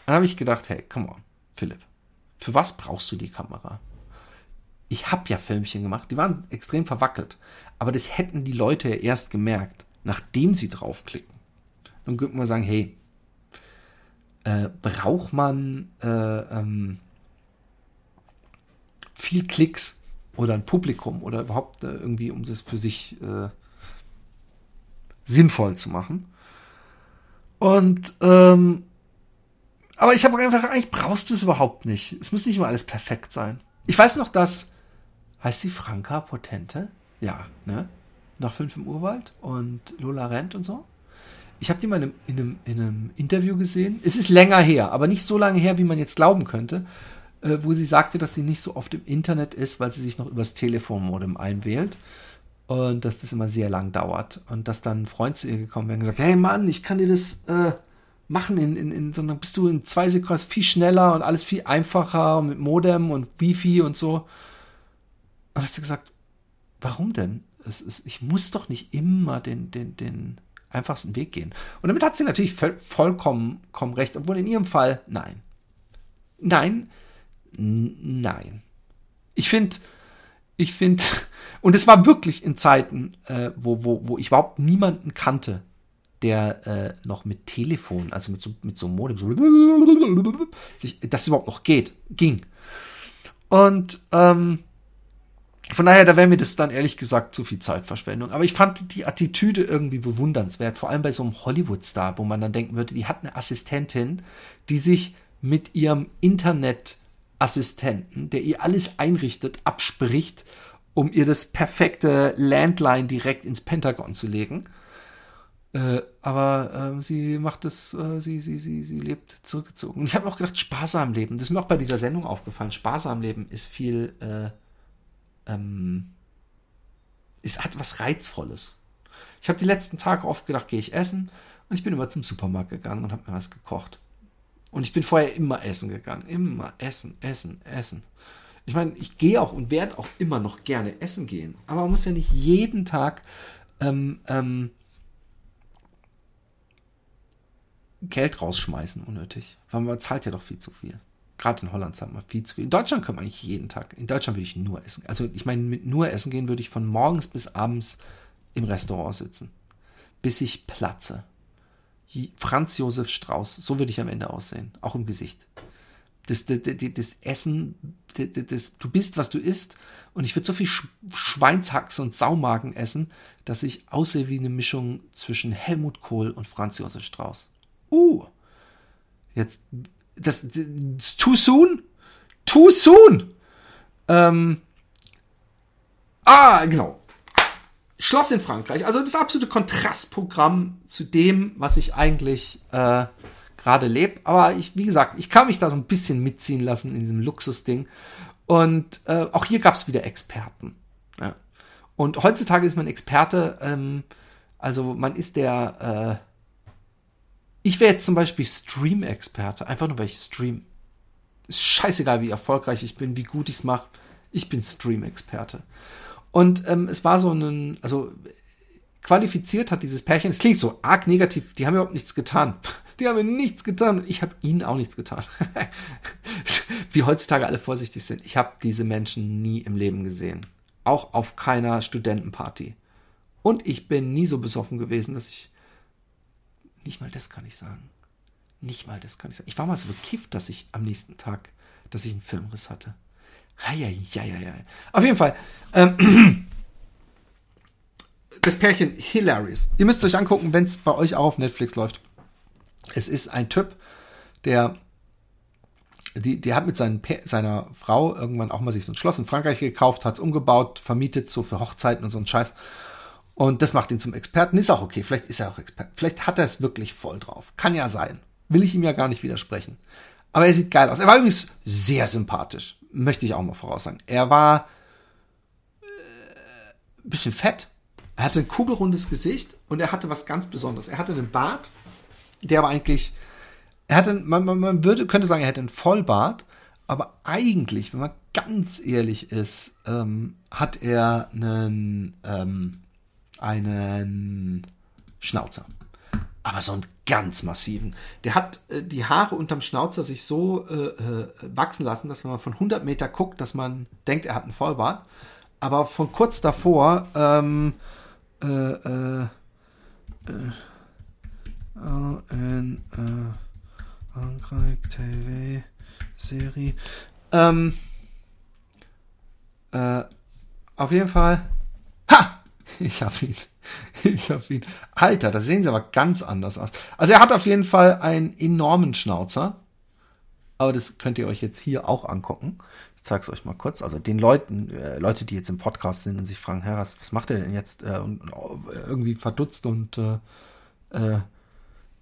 Dann habe ich gedacht, hey, come on, Philipp. Für was brauchst du die Kamera? Ich habe ja Filmchen gemacht, die waren extrem verwackelt. Aber das hätten die Leute ja erst gemerkt nachdem sie draufklicken. Dann könnte man sagen, hey, äh, braucht man äh, ähm, viel Klicks oder ein Publikum oder überhaupt äh, irgendwie, um das für sich äh, sinnvoll zu machen. Und ähm, aber ich habe einfach, eigentlich brauchst du es überhaupt nicht. Es muss nicht immer alles perfekt sein. Ich weiß noch, dass heißt sie Franka Potente? Ja, ne? Nach fünf im Urwald und Lola Rent und so. Ich habe die mal in einem, in, einem, in einem, Interview gesehen. Es ist länger her, aber nicht so lange her, wie man jetzt glauben könnte, äh, wo sie sagte, dass sie nicht so oft im Internet ist, weil sie sich noch übers Telefonmodem einwählt und dass das immer sehr lang dauert und dass dann ein Freund zu ihr gekommen wäre und gesagt, hey Mann, ich kann dir das äh, machen, in, in, in, dann bist du in zwei Sekunden viel schneller und alles viel einfacher mit Modem und Wifi und so. Und ich habe gesagt, warum denn? Ist, ich muss doch nicht immer den, den, den einfachsten Weg gehen. Und damit hat sie natürlich vollkommen, vollkommen recht, obwohl in ihrem Fall nein. Nein, nein. Ich finde, ich finde, <laughs> und es war wirklich in Zeiten, äh, wo, wo, wo ich überhaupt niemanden kannte, der äh, noch mit Telefon, also mit so, mit so einem Modem, so <laughs> sich, das überhaupt noch geht, ging. Und ähm, von daher, da wäre mir das dann ehrlich gesagt zu viel Zeitverschwendung. Aber ich fand die Attitüde irgendwie bewundernswert, vor allem bei so einem Hollywood-Star, wo man dann denken würde, die hat eine Assistentin, die sich mit ihrem Internetassistenten, der ihr alles einrichtet, abspricht, um ihr das perfekte Landline direkt ins Pentagon zu legen. Äh, aber äh, sie macht es, äh, sie, sie, sie, sie lebt zurückgezogen. Ich habe auch gedacht, sparsam leben. Das ist mir auch bei dieser Sendung aufgefallen. Sparsam leben ist viel, äh, ähm, es hat was Reizvolles. Ich habe die letzten Tage oft gedacht, gehe ich essen und ich bin immer zum Supermarkt gegangen und habe mir was gekocht. Und ich bin vorher immer essen gegangen. Immer essen, essen, essen. Ich meine, ich gehe auch und werde auch immer noch gerne essen gehen. Aber man muss ja nicht jeden Tag ähm, ähm, Geld rausschmeißen, unnötig. Weil man zahlt ja doch viel zu viel. Gerade in Holland zahlt man viel zu viel. In Deutschland kann man eigentlich jeden Tag. In Deutschland würde ich nur essen. Also ich meine, mit nur essen gehen würde ich von morgens bis abends im Restaurant sitzen. Bis ich platze. Franz Josef Strauß, so würde ich am Ende aussehen. Auch im Gesicht. Das, das, das, das Essen, das, du bist, was du isst. Und ich würde so viel Schweinshax und Saumagen essen, dass ich aussehe wie eine Mischung zwischen Helmut Kohl und Franz Josef Strauß. Uh, jetzt, das, das too soon? Too soon! Ähm, ah, genau. Schloss in Frankreich. Also das absolute Kontrastprogramm zu dem, was ich eigentlich äh, gerade lebe. Aber ich, wie gesagt, ich kann mich da so ein bisschen mitziehen lassen in diesem Luxusding. Und äh, auch hier gab es wieder Experten. Ja. Und heutzutage ist man Experte, ähm, also man ist der äh, ich wäre jetzt zum Beispiel Stream-Experte, einfach nur weil ich stream. Ist scheißegal, wie erfolgreich ich bin, wie gut ich es mache. Ich bin Stream-Experte. Und ähm, es war so ein, also qualifiziert hat dieses Pärchen, es klingt so arg negativ, die haben überhaupt nichts getan. <laughs> Die haben mir nichts getan und ich habe ihnen auch nichts getan. <laughs> Wie heutzutage alle vorsichtig sind. Ich habe diese Menschen nie im Leben gesehen. Auch auf keiner Studentenparty. Und ich bin nie so besoffen gewesen, dass ich nicht mal das kann ich sagen. Nicht mal das kann ich sagen. Ich war mal so bekifft, dass ich am nächsten Tag, dass ich einen Filmriss hatte. Ja. Auf jeden Fall. Ähm, <clears throat> das Pärchen Hilarious. Ihr müsst euch angucken, wenn es bei euch auch auf Netflix läuft. Es ist ein Typ, der die, der hat mit seinen, seiner Frau irgendwann auch mal sich so ein Schloss in Frankreich gekauft, hat es umgebaut, vermietet, so für Hochzeiten und so ein Scheiß. Und das macht ihn zum Experten. Ist auch okay. Vielleicht ist er auch Experte. Vielleicht hat er es wirklich voll drauf. Kann ja sein. Will ich ihm ja gar nicht widersprechen. Aber er sieht geil aus. Er war übrigens sehr sympathisch. Möchte ich auch mal voraussagen. Er war äh, bisschen fett. Er hatte ein kugelrundes Gesicht und er hatte was ganz Besonderes. Er hatte einen Bart, der aber eigentlich, er hatte, man, man, man würde, könnte sagen, er hätte einen Vollbart, aber eigentlich, wenn man ganz ehrlich ist, ähm, hat er einen, ähm, einen Schnauzer. Aber so einen ganz massiven. Der hat äh, die Haare unterm Schnauzer sich so äh, äh, wachsen lassen, dass wenn man von 100 Meter guckt, dass man denkt, er hat einen Vollbart. Aber von kurz davor, ähm, äh, äh, äh, in äh, Frankreich TV Serie. Ähm, äh, auf jeden Fall. Ich hab ihn. Ich hab ihn. Alter, da sehen sie aber ganz anders aus. Also er hat auf jeden Fall einen enormen Schnauzer. Aber das könnt ihr euch jetzt hier auch angucken. Ich zeige es euch mal kurz. Also den Leuten, äh, Leute, die jetzt im Podcast sind und sich fragen, Herr, was, macht er denn jetzt? Äh, und, und irgendwie verdutzt und äh, äh,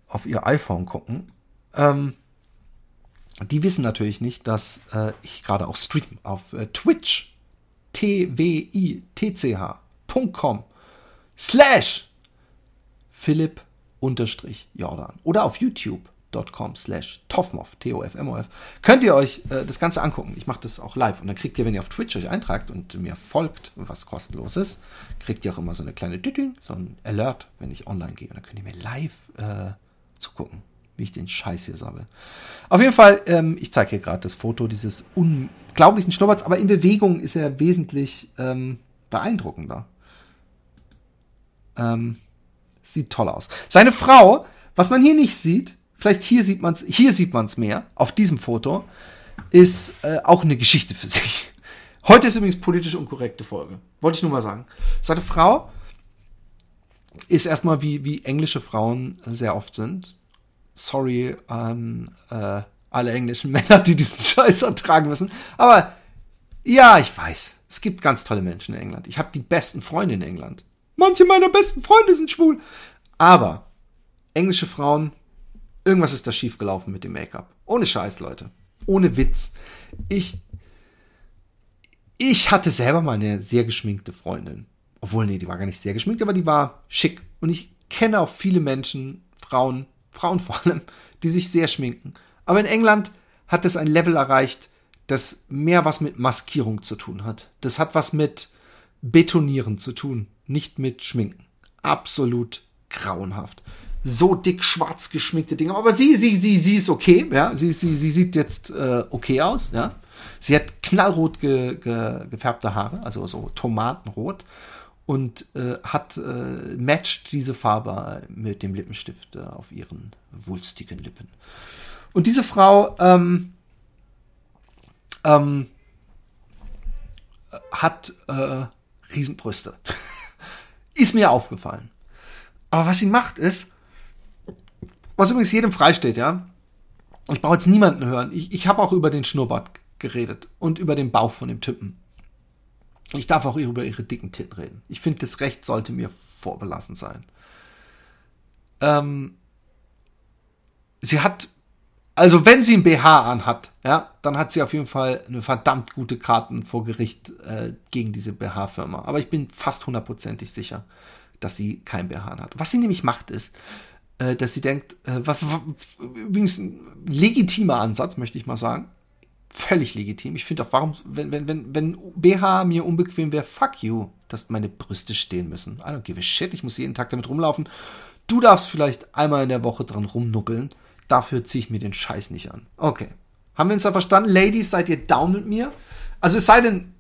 auf ihr iPhone gucken. Ähm, die wissen natürlich nicht, dass äh, ich gerade auch stream auf äh, Twitch. T-W-I-T-C-H.com slash Philipp unterstrich Jordan oder auf youtube.com slash Tofmof, T-O-F-M-O-F, könnt ihr euch äh, das Ganze angucken. Ich mache das auch live und dann kriegt ihr, wenn ihr auf Twitch euch eintragt und mir folgt, was kostenlos ist, kriegt ihr auch immer so eine kleine Düding, so ein Alert, wenn ich online gehe und dann könnt ihr mir live äh, zugucken wie ich den Scheiß hier sammle. Auf jeden Fall, ähm, ich zeige hier gerade das Foto dieses unglaublichen Schnurrbarts, aber in Bewegung ist er wesentlich ähm, beeindruckender. Ähm, sieht toll aus. Seine Frau, was man hier nicht sieht, vielleicht hier sieht man es, hier sieht man es mehr, auf diesem Foto, ist äh, auch eine Geschichte für sich. Heute ist übrigens politisch unkorrekte Folge. Wollte ich nur mal sagen. Seine Frau ist erstmal wie, wie englische Frauen sehr oft sind. Sorry an äh, alle englischen <laughs> Männer, die diesen Scheiß ertragen müssen. Aber ja, ich weiß. Es gibt ganz tolle Menschen in England. Ich habe die besten Freunde in England. Manche meiner besten Freunde sind schwul. Aber englische Frauen, irgendwas ist da schiefgelaufen mit dem Make-up. Ohne Scheiß, Leute. Ohne Witz. Ich, ich hatte selber mal eine sehr geschminkte Freundin. Obwohl, nee, die war gar nicht sehr geschminkt, aber die war schick. Und ich kenne auch viele Menschen, Frauen, Frauen vor allem, die sich sehr schminken. Aber in England hat es ein Level erreicht, das mehr was mit Maskierung zu tun hat. Das hat was mit Betonieren zu tun, nicht mit Schminken. Absolut grauenhaft. So dick schwarz geschminkte Dinge. Aber sie, sie, sie, sie ist okay. Ja, sie, sie, sie sieht jetzt äh, okay aus. Ja, sie hat knallrot ge, ge, gefärbte Haare, also so Tomatenrot und äh, hat äh, matcht diese Farbe mit dem Lippenstift äh, auf ihren wulstigen Lippen. Und diese Frau ähm, ähm, hat äh, Riesenbrüste. <laughs> ist mir aufgefallen. Aber was sie macht ist, was übrigens jedem freisteht, ja. Ich brauche jetzt niemanden hören. Ich, ich habe auch über den Schnurrbart geredet und über den Bauch von dem Typen. Ich darf auch über ihre dicken Titten reden. Ich finde, das Recht sollte mir vorbelassen sein. Ähm, sie hat also wenn sie ein BH anhat, ja, dann hat sie auf jeden Fall eine verdammt gute Karten vor Gericht äh, gegen diese BH-Firma. Aber ich bin fast hundertprozentig sicher, dass sie kein BH hat. Was sie nämlich macht, ist, äh, dass sie denkt, äh, übrigens ein legitimer Ansatz, möchte ich mal sagen. Völlig legitim. Ich finde auch, warum, wenn, wenn, wenn, wenn BH mir unbequem wäre, fuck you, dass meine Brüste stehen müssen. I don't give a shit. Ich muss jeden Tag damit rumlaufen. Du darfst vielleicht einmal in der Woche dran rumnuckeln dafür ziehe ich mir den Scheiß nicht an. Okay. Haben wir uns da verstanden? Ladies, seid ihr down mit mir? Also es sei denn,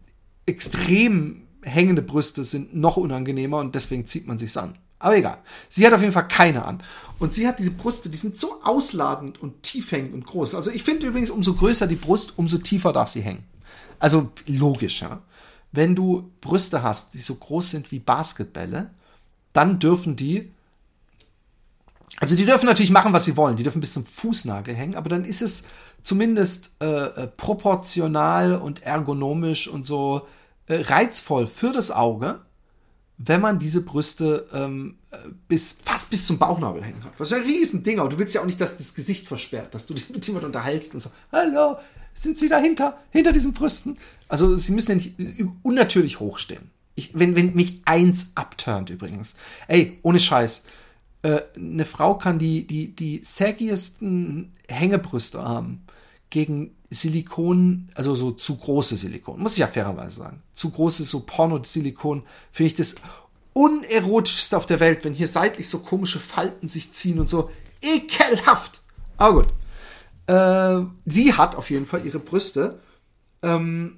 extrem hängende Brüste sind noch unangenehmer und deswegen zieht man sich's an. Aber egal. Sie hat auf jeden Fall keine an. Und sie hat diese Brüste, die sind so ausladend und tief hängend und groß. Also ich finde übrigens, umso größer die Brust, umso tiefer darf sie hängen. Also logisch, ja. Wenn du Brüste hast, die so groß sind wie Basketbälle, dann dürfen die also die dürfen natürlich machen, was sie wollen. Die dürfen bis zum Fußnagel hängen, aber dann ist es zumindest äh, äh, proportional und ergonomisch und so äh, reizvoll für das Auge, wenn man diese Brüste ähm, äh, bis fast bis zum Bauchnabel hängen hat. Was ist ein Riesending, aber du willst ja auch nicht, dass das Gesicht versperrt, dass du dich mit jemandem unterhältst und so, hallo, sind sie dahinter, hinter diesen Brüsten? Also sie müssen ja nicht unnatürlich hochstehen. Ich, wenn, wenn mich eins abturnt übrigens. Ey, ohne Scheiß äh, eine Frau kann die, die, die saggiesten Hängebrüste haben gegen Silikon, also so zu große Silikon, muss ich ja fairerweise sagen. Zu große so Porno-Silikon finde ich das unerotischste auf der Welt, wenn hier seitlich so komische Falten sich ziehen und so. Ekelhaft! Aber gut. Äh, sie hat auf jeden Fall ihre Brüste. Ähm,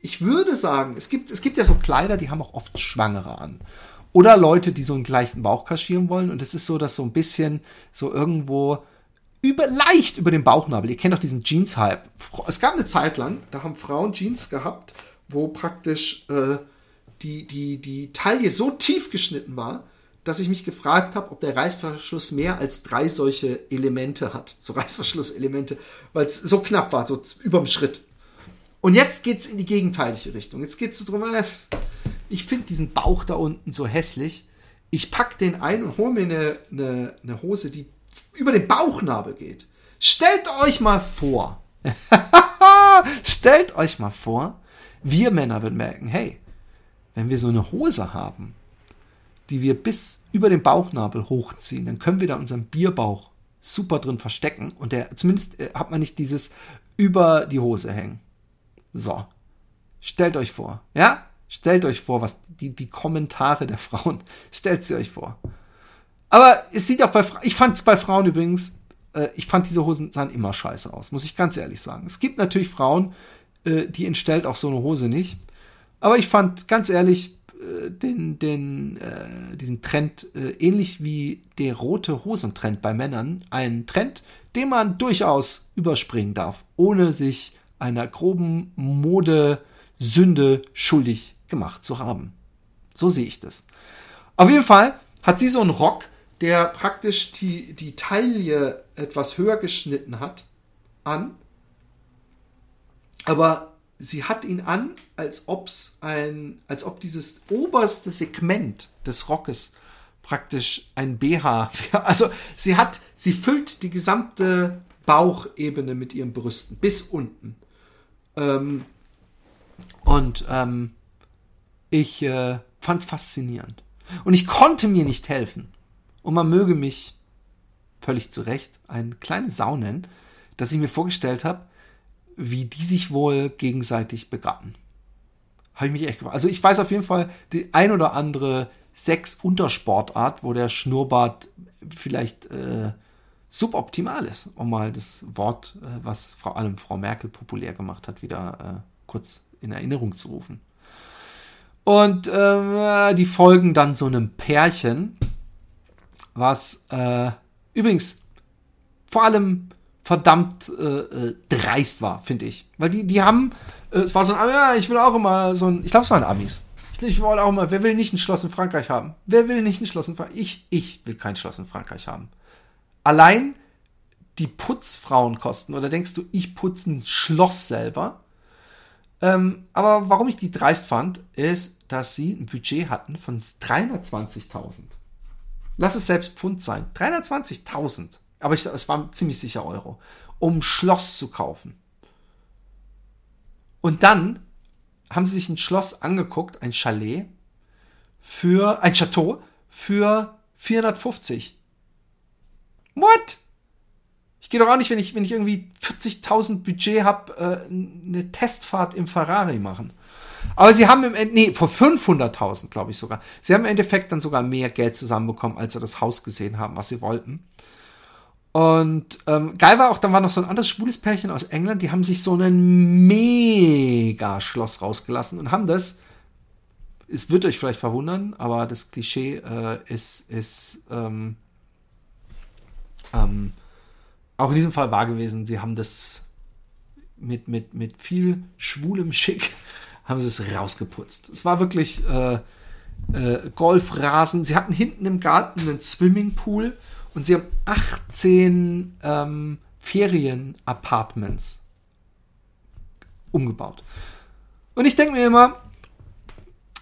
ich würde sagen, es gibt, es gibt ja so Kleider, die haben auch oft Schwangere an. Oder Leute, die so einen gleichen Bauch kaschieren wollen. Und es ist so, dass so ein bisschen so irgendwo über, leicht über den Bauchnabel. Ihr kennt doch diesen Jeans-Hype. Es gab eine Zeit lang, da haben Frauen Jeans gehabt, wo praktisch äh, die, die, die Taille so tief geschnitten war, dass ich mich gefragt habe, ob der Reißverschluss mehr als drei solche Elemente hat. So Reißverschlusselemente, weil es so knapp war, so überm Schritt. Und jetzt geht's in die gegenteilige Richtung. Jetzt geht's so drum, äh, ich finde diesen Bauch da unten so hässlich. Ich pack den ein und hole mir eine, eine, eine Hose, die über den Bauchnabel geht. Stellt euch mal vor, <laughs> stellt euch mal vor, wir Männer würden merken, hey, wenn wir so eine Hose haben, die wir bis über den Bauchnabel hochziehen, dann können wir da unseren Bierbauch super drin verstecken und der zumindest äh, hat man nicht dieses über die Hose hängen. So, stellt euch vor, ja? Stellt euch vor, was die, die Kommentare der Frauen, <laughs> stellt sie euch vor. Aber es sieht auch bei Frauen, ich fand es bei Frauen übrigens, äh, ich fand diese Hosen sahen immer scheiße aus, muss ich ganz ehrlich sagen. Es gibt natürlich Frauen, äh, die entstellt auch so eine Hose nicht. Aber ich fand, ganz ehrlich, äh, den, den, äh, diesen Trend äh, ähnlich wie der rote Hosentrend bei Männern. Ein Trend, den man durchaus überspringen darf, ohne sich einer groben Modesünde schuldig gemacht zu haben. So sehe ich das. Auf jeden Fall hat sie so einen Rock, der praktisch die, die Taille etwas höher geschnitten hat, an. Aber sie hat ihn an, als ob's ein, als ob dieses oberste Segment des Rockes praktisch ein BH wäre. <laughs> Also sie hat, sie füllt die gesamte Bauchebene mit ihren Brüsten bis unten. Ähm, und ähm, ich äh, fand es faszinierend. Und ich konnte mir nicht helfen. Und man möge mich völlig zu Recht eine kleine Sau nennen, dass ich mir vorgestellt habe, wie die sich wohl gegenseitig begatten. Habe ich mich echt gefragt. Also ich weiß auf jeden Fall die ein oder andere Sex-Untersportart, wo der Schnurrbart vielleicht äh, suboptimal ist, um mal das Wort, äh, was vor allem Frau Merkel populär gemacht hat, wieder äh, kurz in Erinnerung zu rufen. Und äh, die folgen dann so einem Pärchen, was äh, übrigens vor allem verdammt äh, äh, dreist war, finde ich. Weil die, die haben, äh, es war so ein, ja, ich will auch immer so ein, ich glaube, es waren Amis. Ich, ich wollte auch immer, wer will nicht ein Schloss in Frankreich haben? Wer will nicht ein Schloss in Frankreich? Ich, ich will kein Schloss in Frankreich haben. Allein die Putzfrauenkosten, oder denkst du, ich putze ein Schloss selber? Ähm, aber warum ich die dreist fand, ist, dass sie ein Budget hatten von 320.000. Lass es selbst Pfund sein. 320.000. Aber ich, es war ziemlich sicher Euro. Um ein Schloss zu kaufen. Und dann haben sie sich ein Schloss angeguckt, ein Chalet, für, ein Chateau, für 450. What? Ich gehe doch auch nicht, wenn ich, wenn ich irgendwie 40.000 Budget habe, äh, eine Testfahrt im Ferrari machen. Aber sie haben im Endeffekt, nee, vor 500.000, glaube ich sogar. Sie haben im Endeffekt dann sogar mehr Geld zusammenbekommen, als sie das Haus gesehen haben, was sie wollten. Und ähm, geil war auch, dann war noch so ein anderes schwules Pärchen aus England, die haben sich so ein mega Schloss rausgelassen und haben das, es wird euch vielleicht verwundern, aber das Klischee äh, ist, ist ähm, ähm, auch in diesem Fall wahr gewesen. Sie haben das mit, mit, mit viel schwulem Schick <laughs> haben sie es rausgeputzt. Es war wirklich äh, äh, Golfrasen. Sie hatten hinten im Garten einen Swimmingpool und sie haben 18 ähm, Ferien-Apartments umgebaut. Und ich denke mir immer,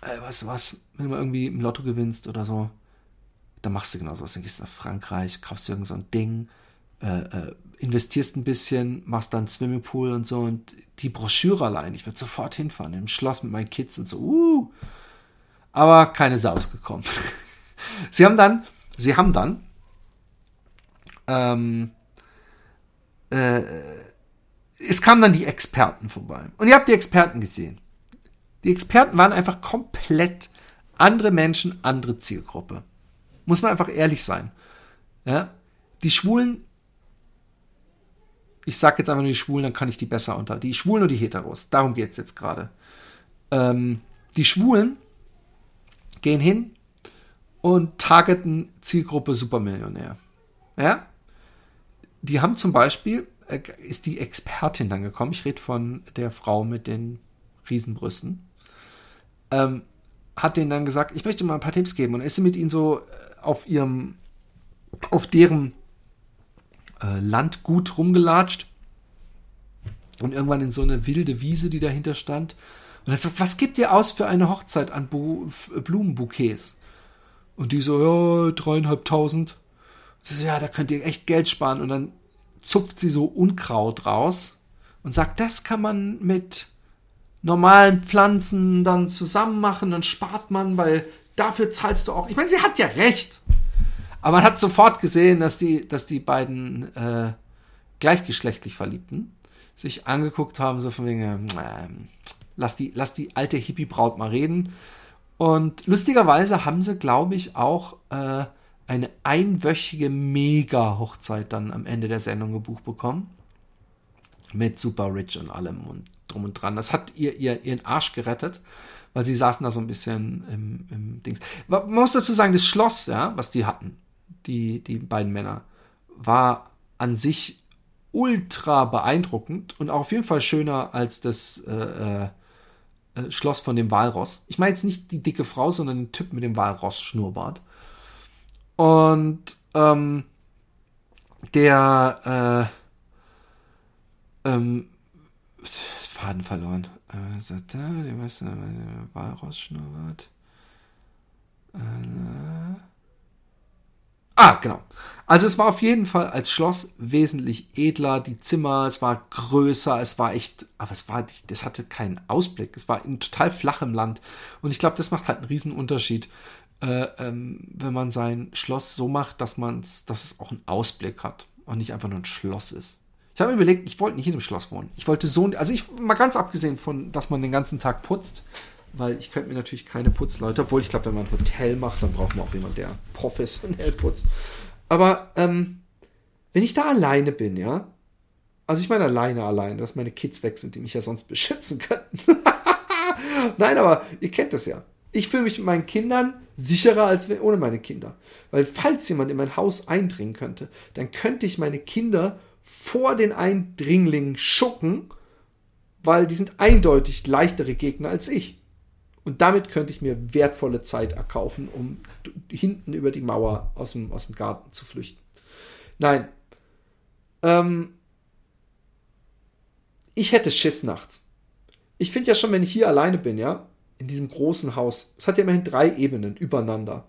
äh, weißt du was, wenn du mal irgendwie im Lotto gewinnst oder so, dann machst du genau so was. Dann gehst du nach Frankreich, kaufst dir irgend so ein Ding, äh, äh, investierst ein bisschen, machst dann Swimmingpool und so und die Broschüre allein, ich würde sofort hinfahren, im Schloss mit meinen Kids und so, uh. Aber keine Saus gekommen. <laughs> sie haben dann, sie haben dann, ähm, äh, es kamen dann die Experten vorbei. Und ihr habt die Experten gesehen. Die Experten waren einfach komplett andere Menschen, andere Zielgruppe. Muss man einfach ehrlich sein. Ja? Die Schwulen ich sag jetzt einfach nur die Schwulen, dann kann ich die besser unter. Die Schwulen und die Heteros. Darum geht es jetzt gerade. Ähm, die Schwulen gehen hin und targeten Zielgruppe Supermillionär. Ja? Die haben zum Beispiel, äh, ist die Expertin dann gekommen, ich rede von der Frau mit den Riesenbrüsten, ähm, hat denen dann gesagt, ich möchte mal ein paar Tipps geben und ist sie mit ihnen so äh, auf ihrem, auf deren äh, Landgut rumgelatscht und irgendwann in so eine wilde Wiese, die dahinter stand. Und er sagt, was gibt ihr aus für eine Hochzeit an Bu Blumenbouquets? Und die so, ja, dreieinhalbtausend. So, ja, da könnt ihr echt Geld sparen. Und dann zupft sie so Unkraut raus und sagt, das kann man mit normalen Pflanzen dann zusammen machen, dann spart man, weil dafür zahlst du auch. Ich meine, sie hat ja recht. Aber man hat sofort gesehen, dass die, dass die beiden äh, gleichgeschlechtlich Verliebten sich angeguckt haben, so von wegen, äh, lass, die, lass die alte Hippie-Braut mal reden. Und lustigerweise haben sie, glaube ich, auch äh, eine einwöchige Mega-Hochzeit dann am Ende der Sendung gebucht bekommen. Mit Super Rich und allem und drum und dran. Das hat ihr, ihr ihren Arsch gerettet, weil sie saßen da so ein bisschen im, im Dings. Man muss dazu sagen, das Schloss, ja, was die hatten, die, die beiden Männer, war an sich ultra beeindruckend und auch auf jeden Fall schöner als das äh, äh, Schloss von dem Walross. Ich meine jetzt nicht die dicke Frau, sondern den Typ mit dem Walross-Schnurrbart. Und ähm, der äh, ähm, Faden verloren. Äh, Walross-Schnurrbart. Äh, Ah, genau. Also es war auf jeden Fall als Schloss wesentlich edler, die Zimmer, es war größer, es war echt, aber es war, das hatte keinen Ausblick. Es war in total flachem Land. Und ich glaube, das macht halt einen riesen Unterschied, äh, ähm, wenn man sein Schloss so macht, dass man dass es auch einen Ausblick hat und nicht einfach nur ein Schloss ist. Ich habe mir überlegt, ich wollte nicht in einem Schloss wohnen. Ich wollte so, also ich, mal ganz abgesehen von, dass man den ganzen Tag putzt, weil ich könnte mir natürlich keine Putzleute, obwohl ich glaube, wenn man ein Hotel macht, dann braucht man auch jemanden, der <laughs> professionell putzt. Aber ähm, wenn ich da alleine bin, ja, also ich meine alleine, alleine, dass meine Kids weg sind, die mich ja sonst beschützen könnten. <laughs> Nein, aber ihr kennt das ja. Ich fühle mich mit meinen Kindern sicherer als ohne meine Kinder. Weil falls jemand in mein Haus eindringen könnte, dann könnte ich meine Kinder vor den Eindringlingen schucken, weil die sind eindeutig leichtere Gegner als ich. Und damit könnte ich mir wertvolle Zeit erkaufen, um hinten über die Mauer aus dem, aus dem Garten zu flüchten. Nein. Ähm, ich hätte Schiss nachts. Ich finde ja schon, wenn ich hier alleine bin, ja, in diesem großen Haus, es hat ja immerhin drei Ebenen übereinander.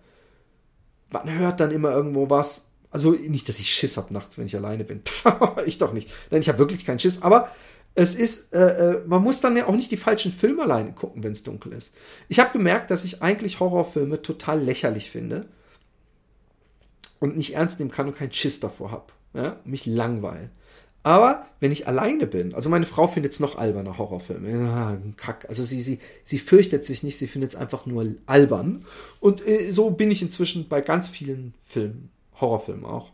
Man hört dann immer irgendwo was. Also nicht, dass ich Schiss habe nachts, wenn ich alleine bin. <laughs> ich doch nicht. Nein, ich habe wirklich keinen Schiss. Aber es ist, äh, äh, man muss dann ja auch nicht die falschen Filme alleine gucken, wenn es dunkel ist. Ich habe gemerkt, dass ich eigentlich Horrorfilme total lächerlich finde und nicht ernst nehmen kann und keinen Schiss davor habe. Ja? Mich langweilen. Aber wenn ich alleine bin, also meine Frau findet es noch alberner Horrorfilme. Ja, Kack. Also sie, sie, sie fürchtet sich nicht, sie findet es einfach nur albern. Und äh, so bin ich inzwischen bei ganz vielen Filmen, Horrorfilmen auch.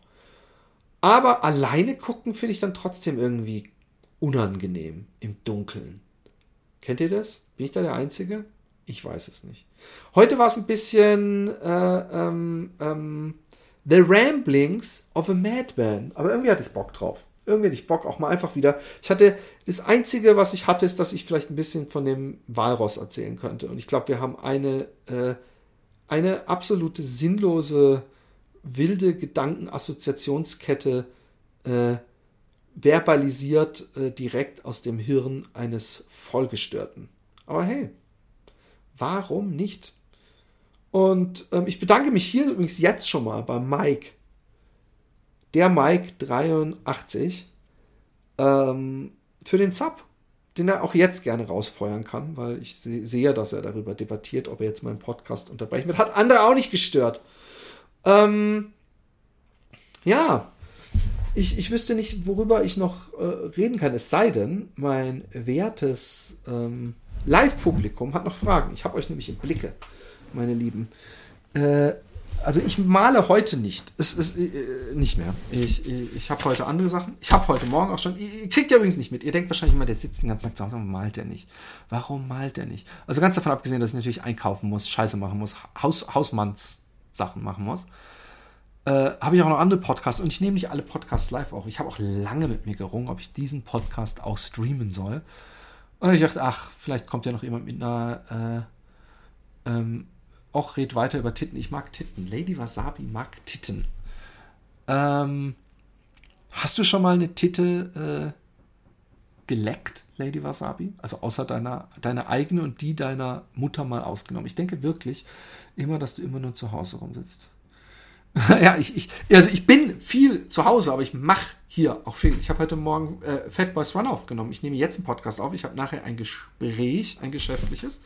Aber alleine gucken finde ich dann trotzdem irgendwie unangenehm im Dunkeln. Kennt ihr das? Bin ich da der Einzige? Ich weiß es nicht. Heute war es ein bisschen äh, ähm, ähm, The Ramblings of a Madman. Aber irgendwie hatte ich Bock drauf. Irgendwie hatte ich Bock auch mal einfach wieder. Ich hatte, das Einzige, was ich hatte, ist, dass ich vielleicht ein bisschen von dem Walross erzählen könnte. Und ich glaube, wir haben eine, äh, eine absolute sinnlose, wilde Gedankenassoziationskette äh, verbalisiert äh, direkt aus dem Hirn eines Vollgestörten. Aber hey, warum nicht? Und ähm, ich bedanke mich hier übrigens jetzt schon mal bei Mike. Der Mike 83 ähm, für den Sub, den er auch jetzt gerne rausfeuern kann, weil ich se sehe, dass er darüber debattiert, ob er jetzt meinen Podcast unterbrechen wird. Hat andere auch nicht gestört. Ähm, ja, ich, ich wüsste nicht, worüber ich noch äh, reden kann, es sei denn, mein wertes ähm, Live-Publikum hat noch Fragen. Ich habe euch nämlich im Blicke, meine Lieben. Äh, also ich male heute nicht. Es ist äh, nicht mehr. Ich, ich, ich habe heute andere Sachen. Ich habe heute Morgen auch schon. Ihr, kriegt ja übrigens nicht mit. Ihr denkt wahrscheinlich immer, der sitzt den ganzen Tag zu Hause und malt der nicht. Warum malt der nicht? Also ganz davon abgesehen, dass ich natürlich einkaufen muss, Scheiße machen muss, Haus, Hausmanns machen muss äh, habe ich auch noch andere Podcasts und ich nehme nicht alle Podcasts live auf. Ich habe auch lange mit mir gerungen, ob ich diesen Podcast auch streamen soll. Und ich dachte, ach, vielleicht kommt ja noch jemand mit einer, äh, ähm, auch red weiter über Titten. Ich mag Titten. Lady Wasabi mag Titten. Ähm, hast du schon mal eine Titte äh, geleckt, Lady Wasabi? Also außer deiner, deine eigene und die deiner Mutter mal ausgenommen. Ich denke wirklich immer, dass du immer nur zu Hause rumsitzt. <laughs> ja, ich, ich, also ich bin viel zu Hause, aber ich mache hier auch viel. Ich habe heute Morgen äh, Fat Boys Run aufgenommen. Ich nehme jetzt einen Podcast auf. Ich habe nachher ein Gespräch, ein geschäftliches.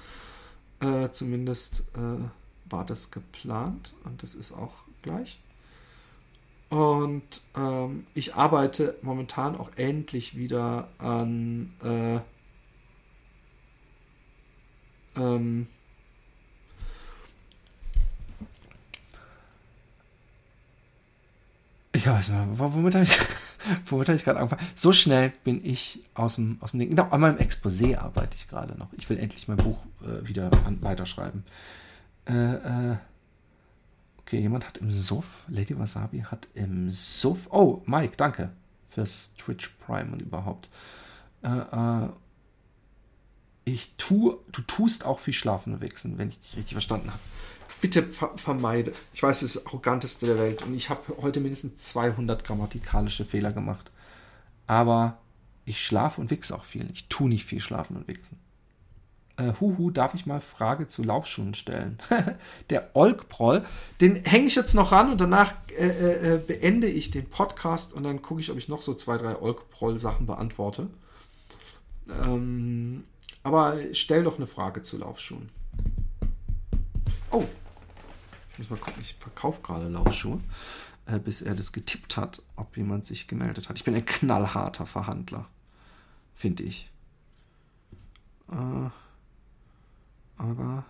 Äh, zumindest äh, war das geplant und das ist auch gleich. Und ähm, ich arbeite momentan auch endlich wieder an äh, ähm, Ich weiß nicht, womit habe ich. <laughs> Habe ich gerade angefangen? So schnell bin ich aus dem, aus dem Ding. Genau, an meinem Exposé arbeite ich gerade noch. Ich will endlich mein Buch äh, wieder an, weiterschreiben. Äh, äh, okay, jemand hat im Suff, Lady Wasabi hat im Suff. Oh, Mike, danke fürs Twitch Prime und überhaupt. Äh, äh, ich tue, du tust auch viel Schlafen und Wechseln, wenn ich dich richtig verstanden habe. Bitte ver vermeide. Ich weiß, es ist das arroganteste der Welt und ich habe heute mindestens 200 grammatikalische Fehler gemacht. Aber ich schlafe und wichse auch viel. Ich tue nicht viel schlafen und wichsen. Äh, huhu, darf ich mal Frage zu Laufschuhen stellen? <laughs> der Olkproll, den hänge ich jetzt noch ran und danach äh, äh, äh, beende ich den Podcast und dann gucke ich, ob ich noch so zwei, drei Olkproll-Sachen beantworte. Ähm, aber stell doch eine Frage zu Laufschuhen. Oh, muss ich verkaufe gerade Laufschuhe, äh, bis er das getippt hat, ob jemand sich gemeldet hat. Ich bin ein knallharter Verhandler, finde ich. Äh, aber.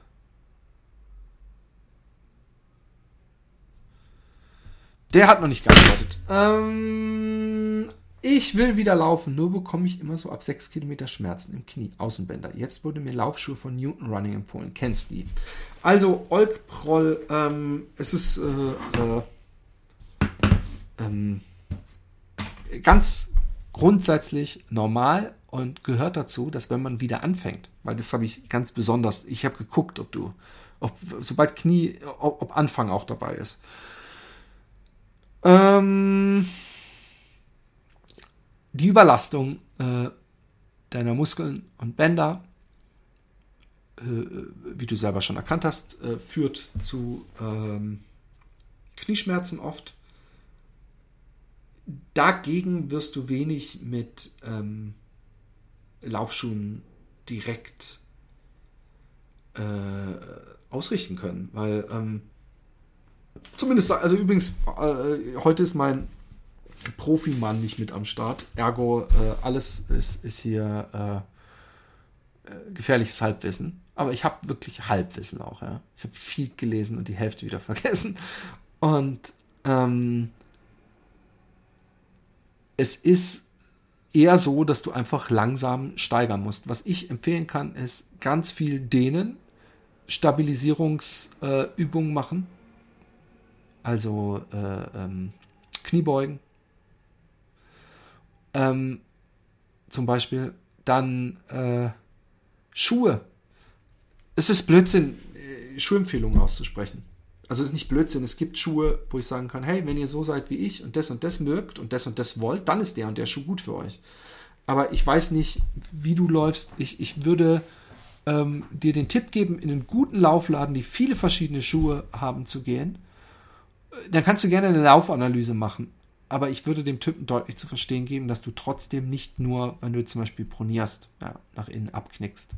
Der hat noch nicht geantwortet. Ähm, ich will wieder laufen, nur bekomme ich immer so ab 6 Kilometer Schmerzen im Knie, Außenbänder. Jetzt wurde mir Laufschuhe von Newton Running empfohlen. Kennst die? Also, Olkproll, ähm, es ist äh, äh, ähm, ganz grundsätzlich normal und gehört dazu, dass wenn man wieder anfängt, weil das habe ich ganz besonders, ich habe geguckt, ob du, ob, sobald Knie, ob, ob Anfang auch dabei ist. Ähm, die Überlastung äh, deiner Muskeln und Bänder, äh, wie du selber schon erkannt hast, äh, führt zu ähm, Knieschmerzen oft. Dagegen wirst du wenig mit ähm, Laufschuhen direkt äh, ausrichten können, weil ähm, zumindest, also übrigens, äh, heute ist mein Profimann nicht mit am Start. Ergo, äh, alles ist, ist hier äh, äh gefährliches Halbwissen. Aber ich habe wirklich Halbwissen auch. Ja. Ich habe viel gelesen und die Hälfte wieder <laughs> vergessen. Und ähm, es ist eher so, dass du einfach langsam steigern musst. Was ich empfehlen kann, ist ganz viel dehnen, Stabilisierungsübungen äh, machen. Also äh, ähm, Kniebeugen, ähm, zum Beispiel dann äh, Schuhe. Es ist Blödsinn, äh, Schuhempfehlungen auszusprechen. Also es ist nicht Blödsinn, es gibt Schuhe, wo ich sagen kann, hey, wenn ihr so seid wie ich und das und das mögt und das und das wollt, dann ist der und der Schuh gut für euch. Aber ich weiß nicht, wie du läufst. Ich, ich würde ähm, dir den Tipp geben, in einen guten Laufladen, die viele verschiedene Schuhe haben, zu gehen. Dann kannst du gerne eine Laufanalyse machen aber ich würde dem Typen deutlich zu verstehen geben, dass du trotzdem nicht nur, wenn du zum Beispiel pronierst, ja, nach innen abknickst,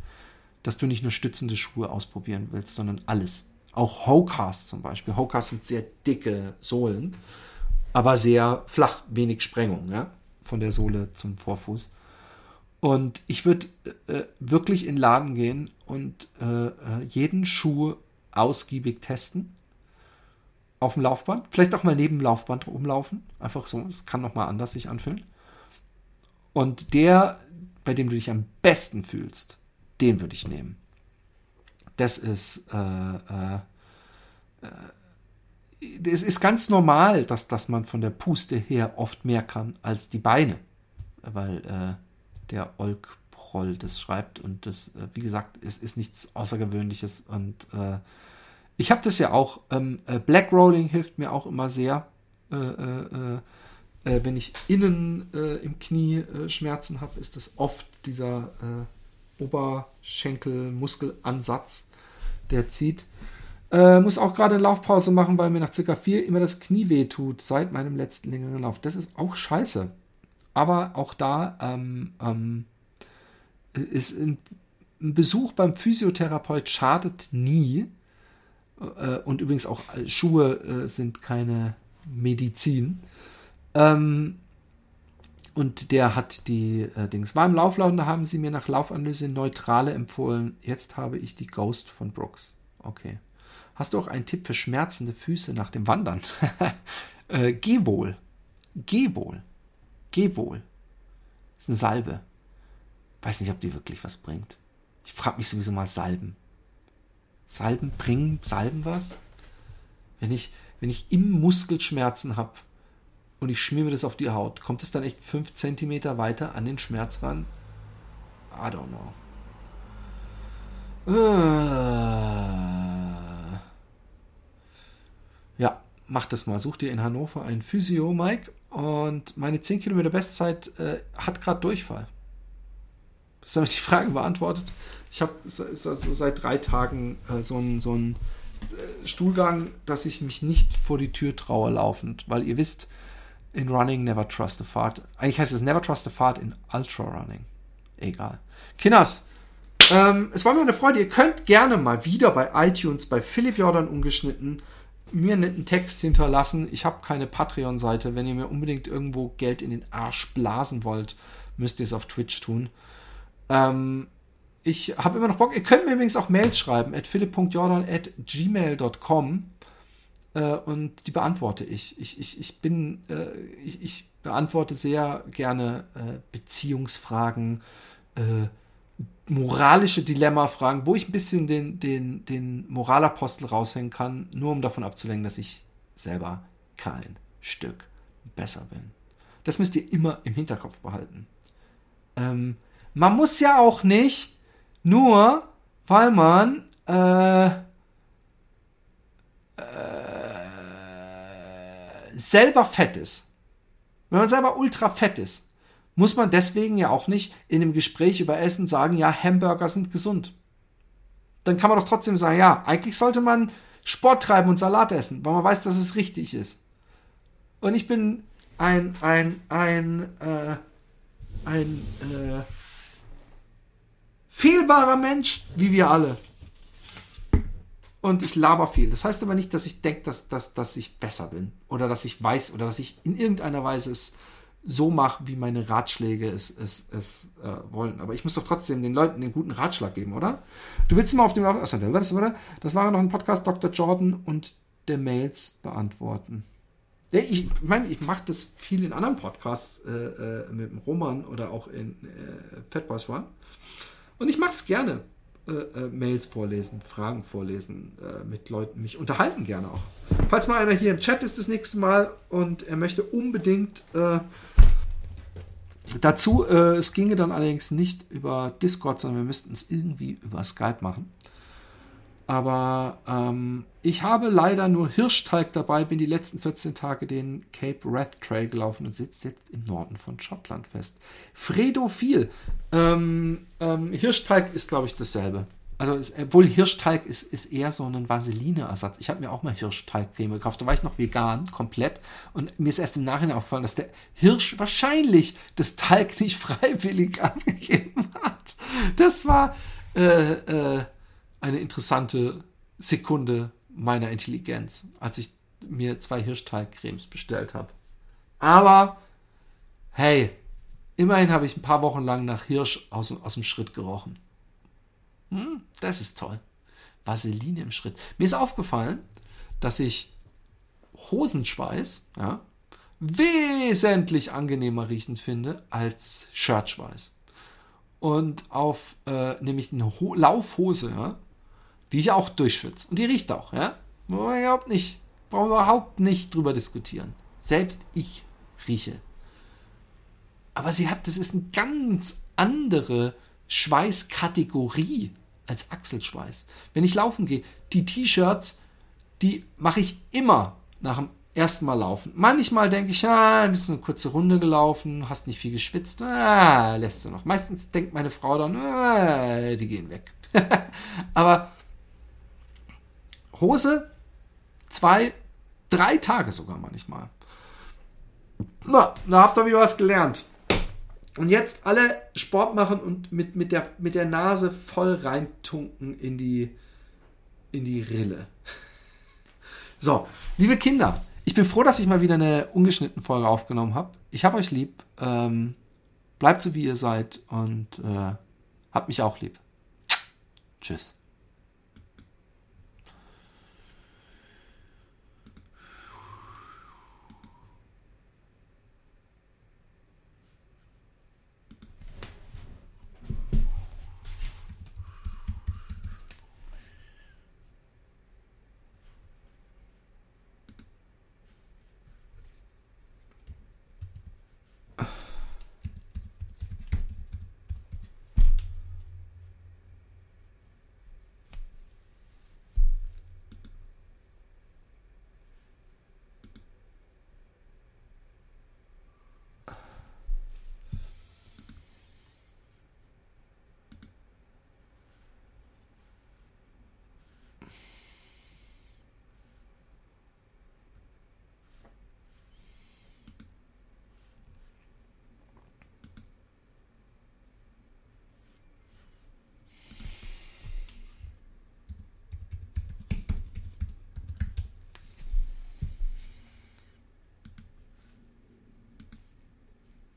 dass du nicht nur stützende Schuhe ausprobieren willst, sondern alles. Auch Hokas zum Beispiel. Hokas sind sehr dicke Sohlen, aber sehr flach, wenig Sprengung, ja, von der Sohle zum Vorfuß. Und ich würde äh, wirklich in den Laden gehen und äh, äh jeden Schuh ausgiebig testen auf dem Laufband. Vielleicht auch mal neben dem Laufband rumlaufen. Einfach so. Das kann nochmal anders sich anfühlen. Und der, bei dem du dich am besten fühlst, den würde ich nehmen. Das ist, äh, äh, äh, es ist ganz normal, dass, dass man von der Puste her oft mehr kann als die Beine. Weil äh, der Olkproll das schreibt und das, äh, wie gesagt, es ist nichts Außergewöhnliches und ich habe das ja auch. Ähm, äh, Black Rolling hilft mir auch immer sehr, äh, äh, äh, äh wenn ich innen im Knie Schmerzen habe, ist das oft dieser Oberschenkelmuskelansatz, der zieht. muss auch gerade eine Laufpause machen, weil mir nach circa vier immer das Knie weh tut seit meinem letzten längeren Lauf. Das ist auch scheiße. Aber auch da ähm, ähm, ist ein, Besuch beim Physiotherapeut schadet nie äh, und übrigens auch äh, Schuhe äh, sind keine Medizin. Ähm, und der hat die äh, Dings. War im Laufladen, da haben sie mir nach Laufanalyse neutrale empfohlen. Jetzt habe ich die Ghost von Brooks. Okay. Hast du auch einen Tipp für schmerzende Füße nach dem Wandern? <laughs> äh, geh wohl. Geh wohl. Geh wohl. Ist eine Salbe. Weiß nicht, ob die wirklich was bringt. Ich frage mich sowieso mal Salben. Salben bringen Salben was? Wenn ich, wenn ich im Muskelschmerzen habe und ich schmier mir das auf die Haut, kommt es dann echt 5 cm weiter an den Schmerz ran? I don't know. Äh. Ja, mach das mal. Such dir in Hannover einen Physio, Mike. Und meine 10 Kilometer Bestzeit äh, hat gerade Durchfall. Habe ich die Fragen beantwortet. Ich habe also seit drei Tagen äh, so einen so äh, Stuhlgang, dass ich mich nicht vor die Tür traue laufend, weil ihr wisst, in Running never trust a fart. Eigentlich heißt es never trust a fart in Ultra Running. Egal. Kinders, ähm, es war mir eine Freude. Ihr könnt gerne mal wieder bei iTunes, bei Philipp Jordan ungeschnitten, mir einen netten Text hinterlassen. Ich habe keine Patreon-Seite. Wenn ihr mir unbedingt irgendwo Geld in den Arsch blasen wollt, müsst ihr es auf Twitch tun. Ähm, ich habe immer noch Bock. Ihr könnt mir übrigens auch Mails schreiben at philipp.jordan at gmail.com äh, und die beantworte ich. Ich, ich, ich bin, äh, ich, ich, beantworte sehr gerne äh, Beziehungsfragen, äh, moralische Dilemma-Fragen, wo ich ein bisschen den, den, den Moralapostel raushängen kann, nur um davon abzulenken, dass ich selber kein Stück besser bin. Das müsst ihr immer im Hinterkopf behalten. Ähm, man muss ja auch nicht nur, weil man äh, äh, selber fett ist. Wenn man selber ultra fett ist, muss man deswegen ja auch nicht in einem Gespräch über Essen sagen, ja, Hamburger sind gesund. Dann kann man doch trotzdem sagen, ja, eigentlich sollte man Sport treiben und Salat essen, weil man weiß, dass es richtig ist. Und ich bin ein, ein, ein, äh, ein, äh, fehlbarer Mensch, wie wir alle. Und ich laber viel. Das heißt aber nicht, dass ich denke, dass, dass, dass ich besser bin. Oder dass ich weiß oder dass ich in irgendeiner Weise es so mache, wie meine Ratschläge es, es, es äh, wollen. Aber ich muss doch trotzdem den Leuten den guten Ratschlag geben, oder? Du willst mal auf dem Achso, das war noch ein Podcast Dr. Jordan und der Mails beantworten. Ich meine, ich mache das viel in anderen Podcasts äh, äh, mit dem Roman oder auch in äh, Fat Boys One. Und ich mache es gerne. Äh, äh, Mails vorlesen, Fragen vorlesen, äh, mit Leuten mich unterhalten gerne auch. Falls mal einer hier im Chat ist das nächste Mal und er möchte unbedingt äh, dazu, äh, es ginge dann allerdings nicht über Discord, sondern wir müssten es irgendwie über Skype machen. Aber ähm, ich habe leider nur Hirschteig dabei, bin die letzten 14 Tage den Cape Wrath Trail gelaufen und sitze jetzt im Norden von Schottland fest. Fredophil. Ähm, ähm, Hirschteig ist, glaube ich, dasselbe. Also, ist, obwohl Hirschteig ist, ist eher so ein Vaseline-Ersatz. Ich habe mir auch mal Hirschteigcreme gekauft. Da war ich noch vegan, komplett. Und mir ist erst im Nachhinein aufgefallen, dass der Hirsch wahrscheinlich das Teig nicht freiwillig <laughs> abgegeben hat. Das war äh, äh, eine interessante Sekunde meiner Intelligenz, als ich mir zwei Hirschteigcremes bestellt habe. Aber hey, immerhin habe ich ein paar Wochen lang nach Hirsch aus, aus dem Schritt gerochen. Hm, das ist toll. Vaseline im Schritt. Mir ist aufgefallen, dass ich Hosenschweiß ja, wesentlich angenehmer riechend finde als Shirtschweiß. Und auf äh, nämlich eine Ho Laufhose, ja, die ich auch durchschwitze. Und die riecht auch, ja. Brauchen wir überhaupt nicht, brauchen wir überhaupt nicht drüber diskutieren. Selbst ich rieche. Aber sie hat, das ist eine ganz andere Schweißkategorie als Achselschweiß. Wenn ich laufen gehe, die T-Shirts, die mache ich immer nach dem ersten Mal laufen. Manchmal denke ich, ja, bist du eine kurze Runde gelaufen, hast nicht viel geschwitzt, ah, lässt du noch. Meistens denkt meine Frau dann, ah, die gehen weg. <laughs> Aber Hose zwei, drei Tage sogar manchmal. Na, da habt ihr wieder was gelernt. Und jetzt alle Sport machen und mit, mit, der, mit der Nase voll reintunken in die, in die Rille. <laughs> So, liebe Kinder, ich bin froh, dass ich mal wieder eine ungeschnittene Folge aufgenommen habe. Ich habe euch lieb. Ähm, bleibt so, wie ihr seid und äh, habt mich auch lieb. Tschüss.